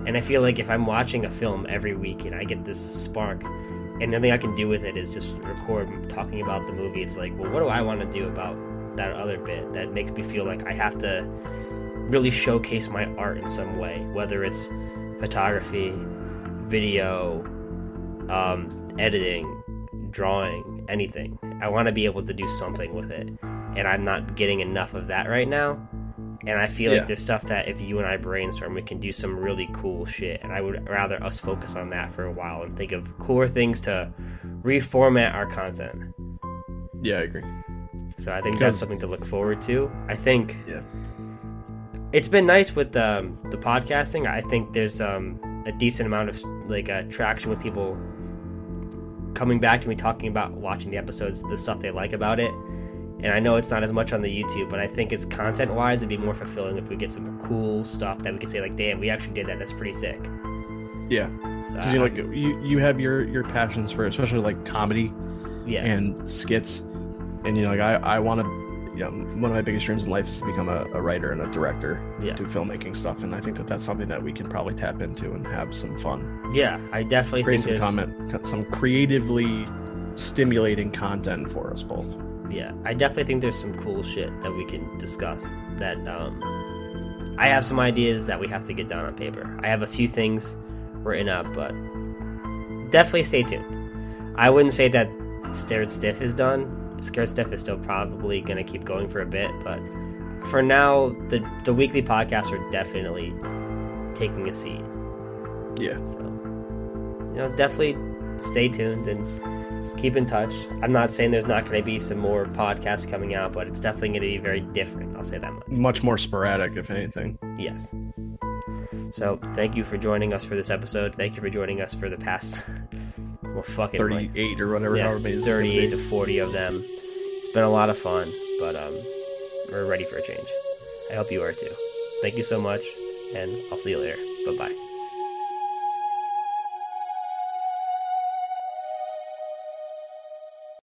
And I feel like if I'm watching a film every week and I get this spark, and nothing I can do with it is just record talking about the movie, it's like, well, what do I want to do about that other bit that makes me feel like I have to really showcase my art in some way, whether it's photography, video, um, editing, drawing, anything. I want to be able to do something with it, and I'm not getting enough of that right now. And I feel Yeah. like there's stuff that if you and I brainstorm, we can do some really cool shit. And I would rather us focus on that for a while and think of cooler things to reformat our content. yeah i agree So I think Because- that's something to look forward to. I think Yeah. it's been nice with um, the podcasting. I think there's um, a decent amount of like uh, traction with people coming back to me talking about watching the episodes, the stuff they like about it. And I know it's not as much on the YouTube, but I think it's content wise, it'd be more fulfilling if we get some cool stuff that we could say like, "Damn, we actually did that. That's pretty sick." yeah So, you know like you you have your your passions for especially like comedy yeah, and skits and you know like i i want to you know one of my biggest dreams in life is to become a, a writer and a director. Yeah. do filmmaking stuff and i think that that's something that we can probably tap into and have some fun. Yeah, I definitely create think some comment some creatively stimulating content for us both. Yeah i definitely think there's some cool shit that we can discuss that um i have some ideas that we have to get down on paper. I have a few things written up but definitely stay tuned. I wouldn't say that Stared stiff is done scared Stuff is still probably going to keep going for a bit but for now the the weekly podcasts are definitely taking a seat yeah so, you know, definitely stay tuned and keep in touch. I'm not saying there's not going to be some more podcasts coming out, but it's definitely going to be very different. I'll say that much. much more sporadic if anything Yes. So, thank you for joining us for this episode. Thank you for joining us for the past, well, fucking like, 38 or whatever yeah, however many it's gonna 38 to 40 of them. It's been a lot of fun, but um, we're ready for a change. I hope you are too. Thank you so much, and I'll see you later. Bye bye.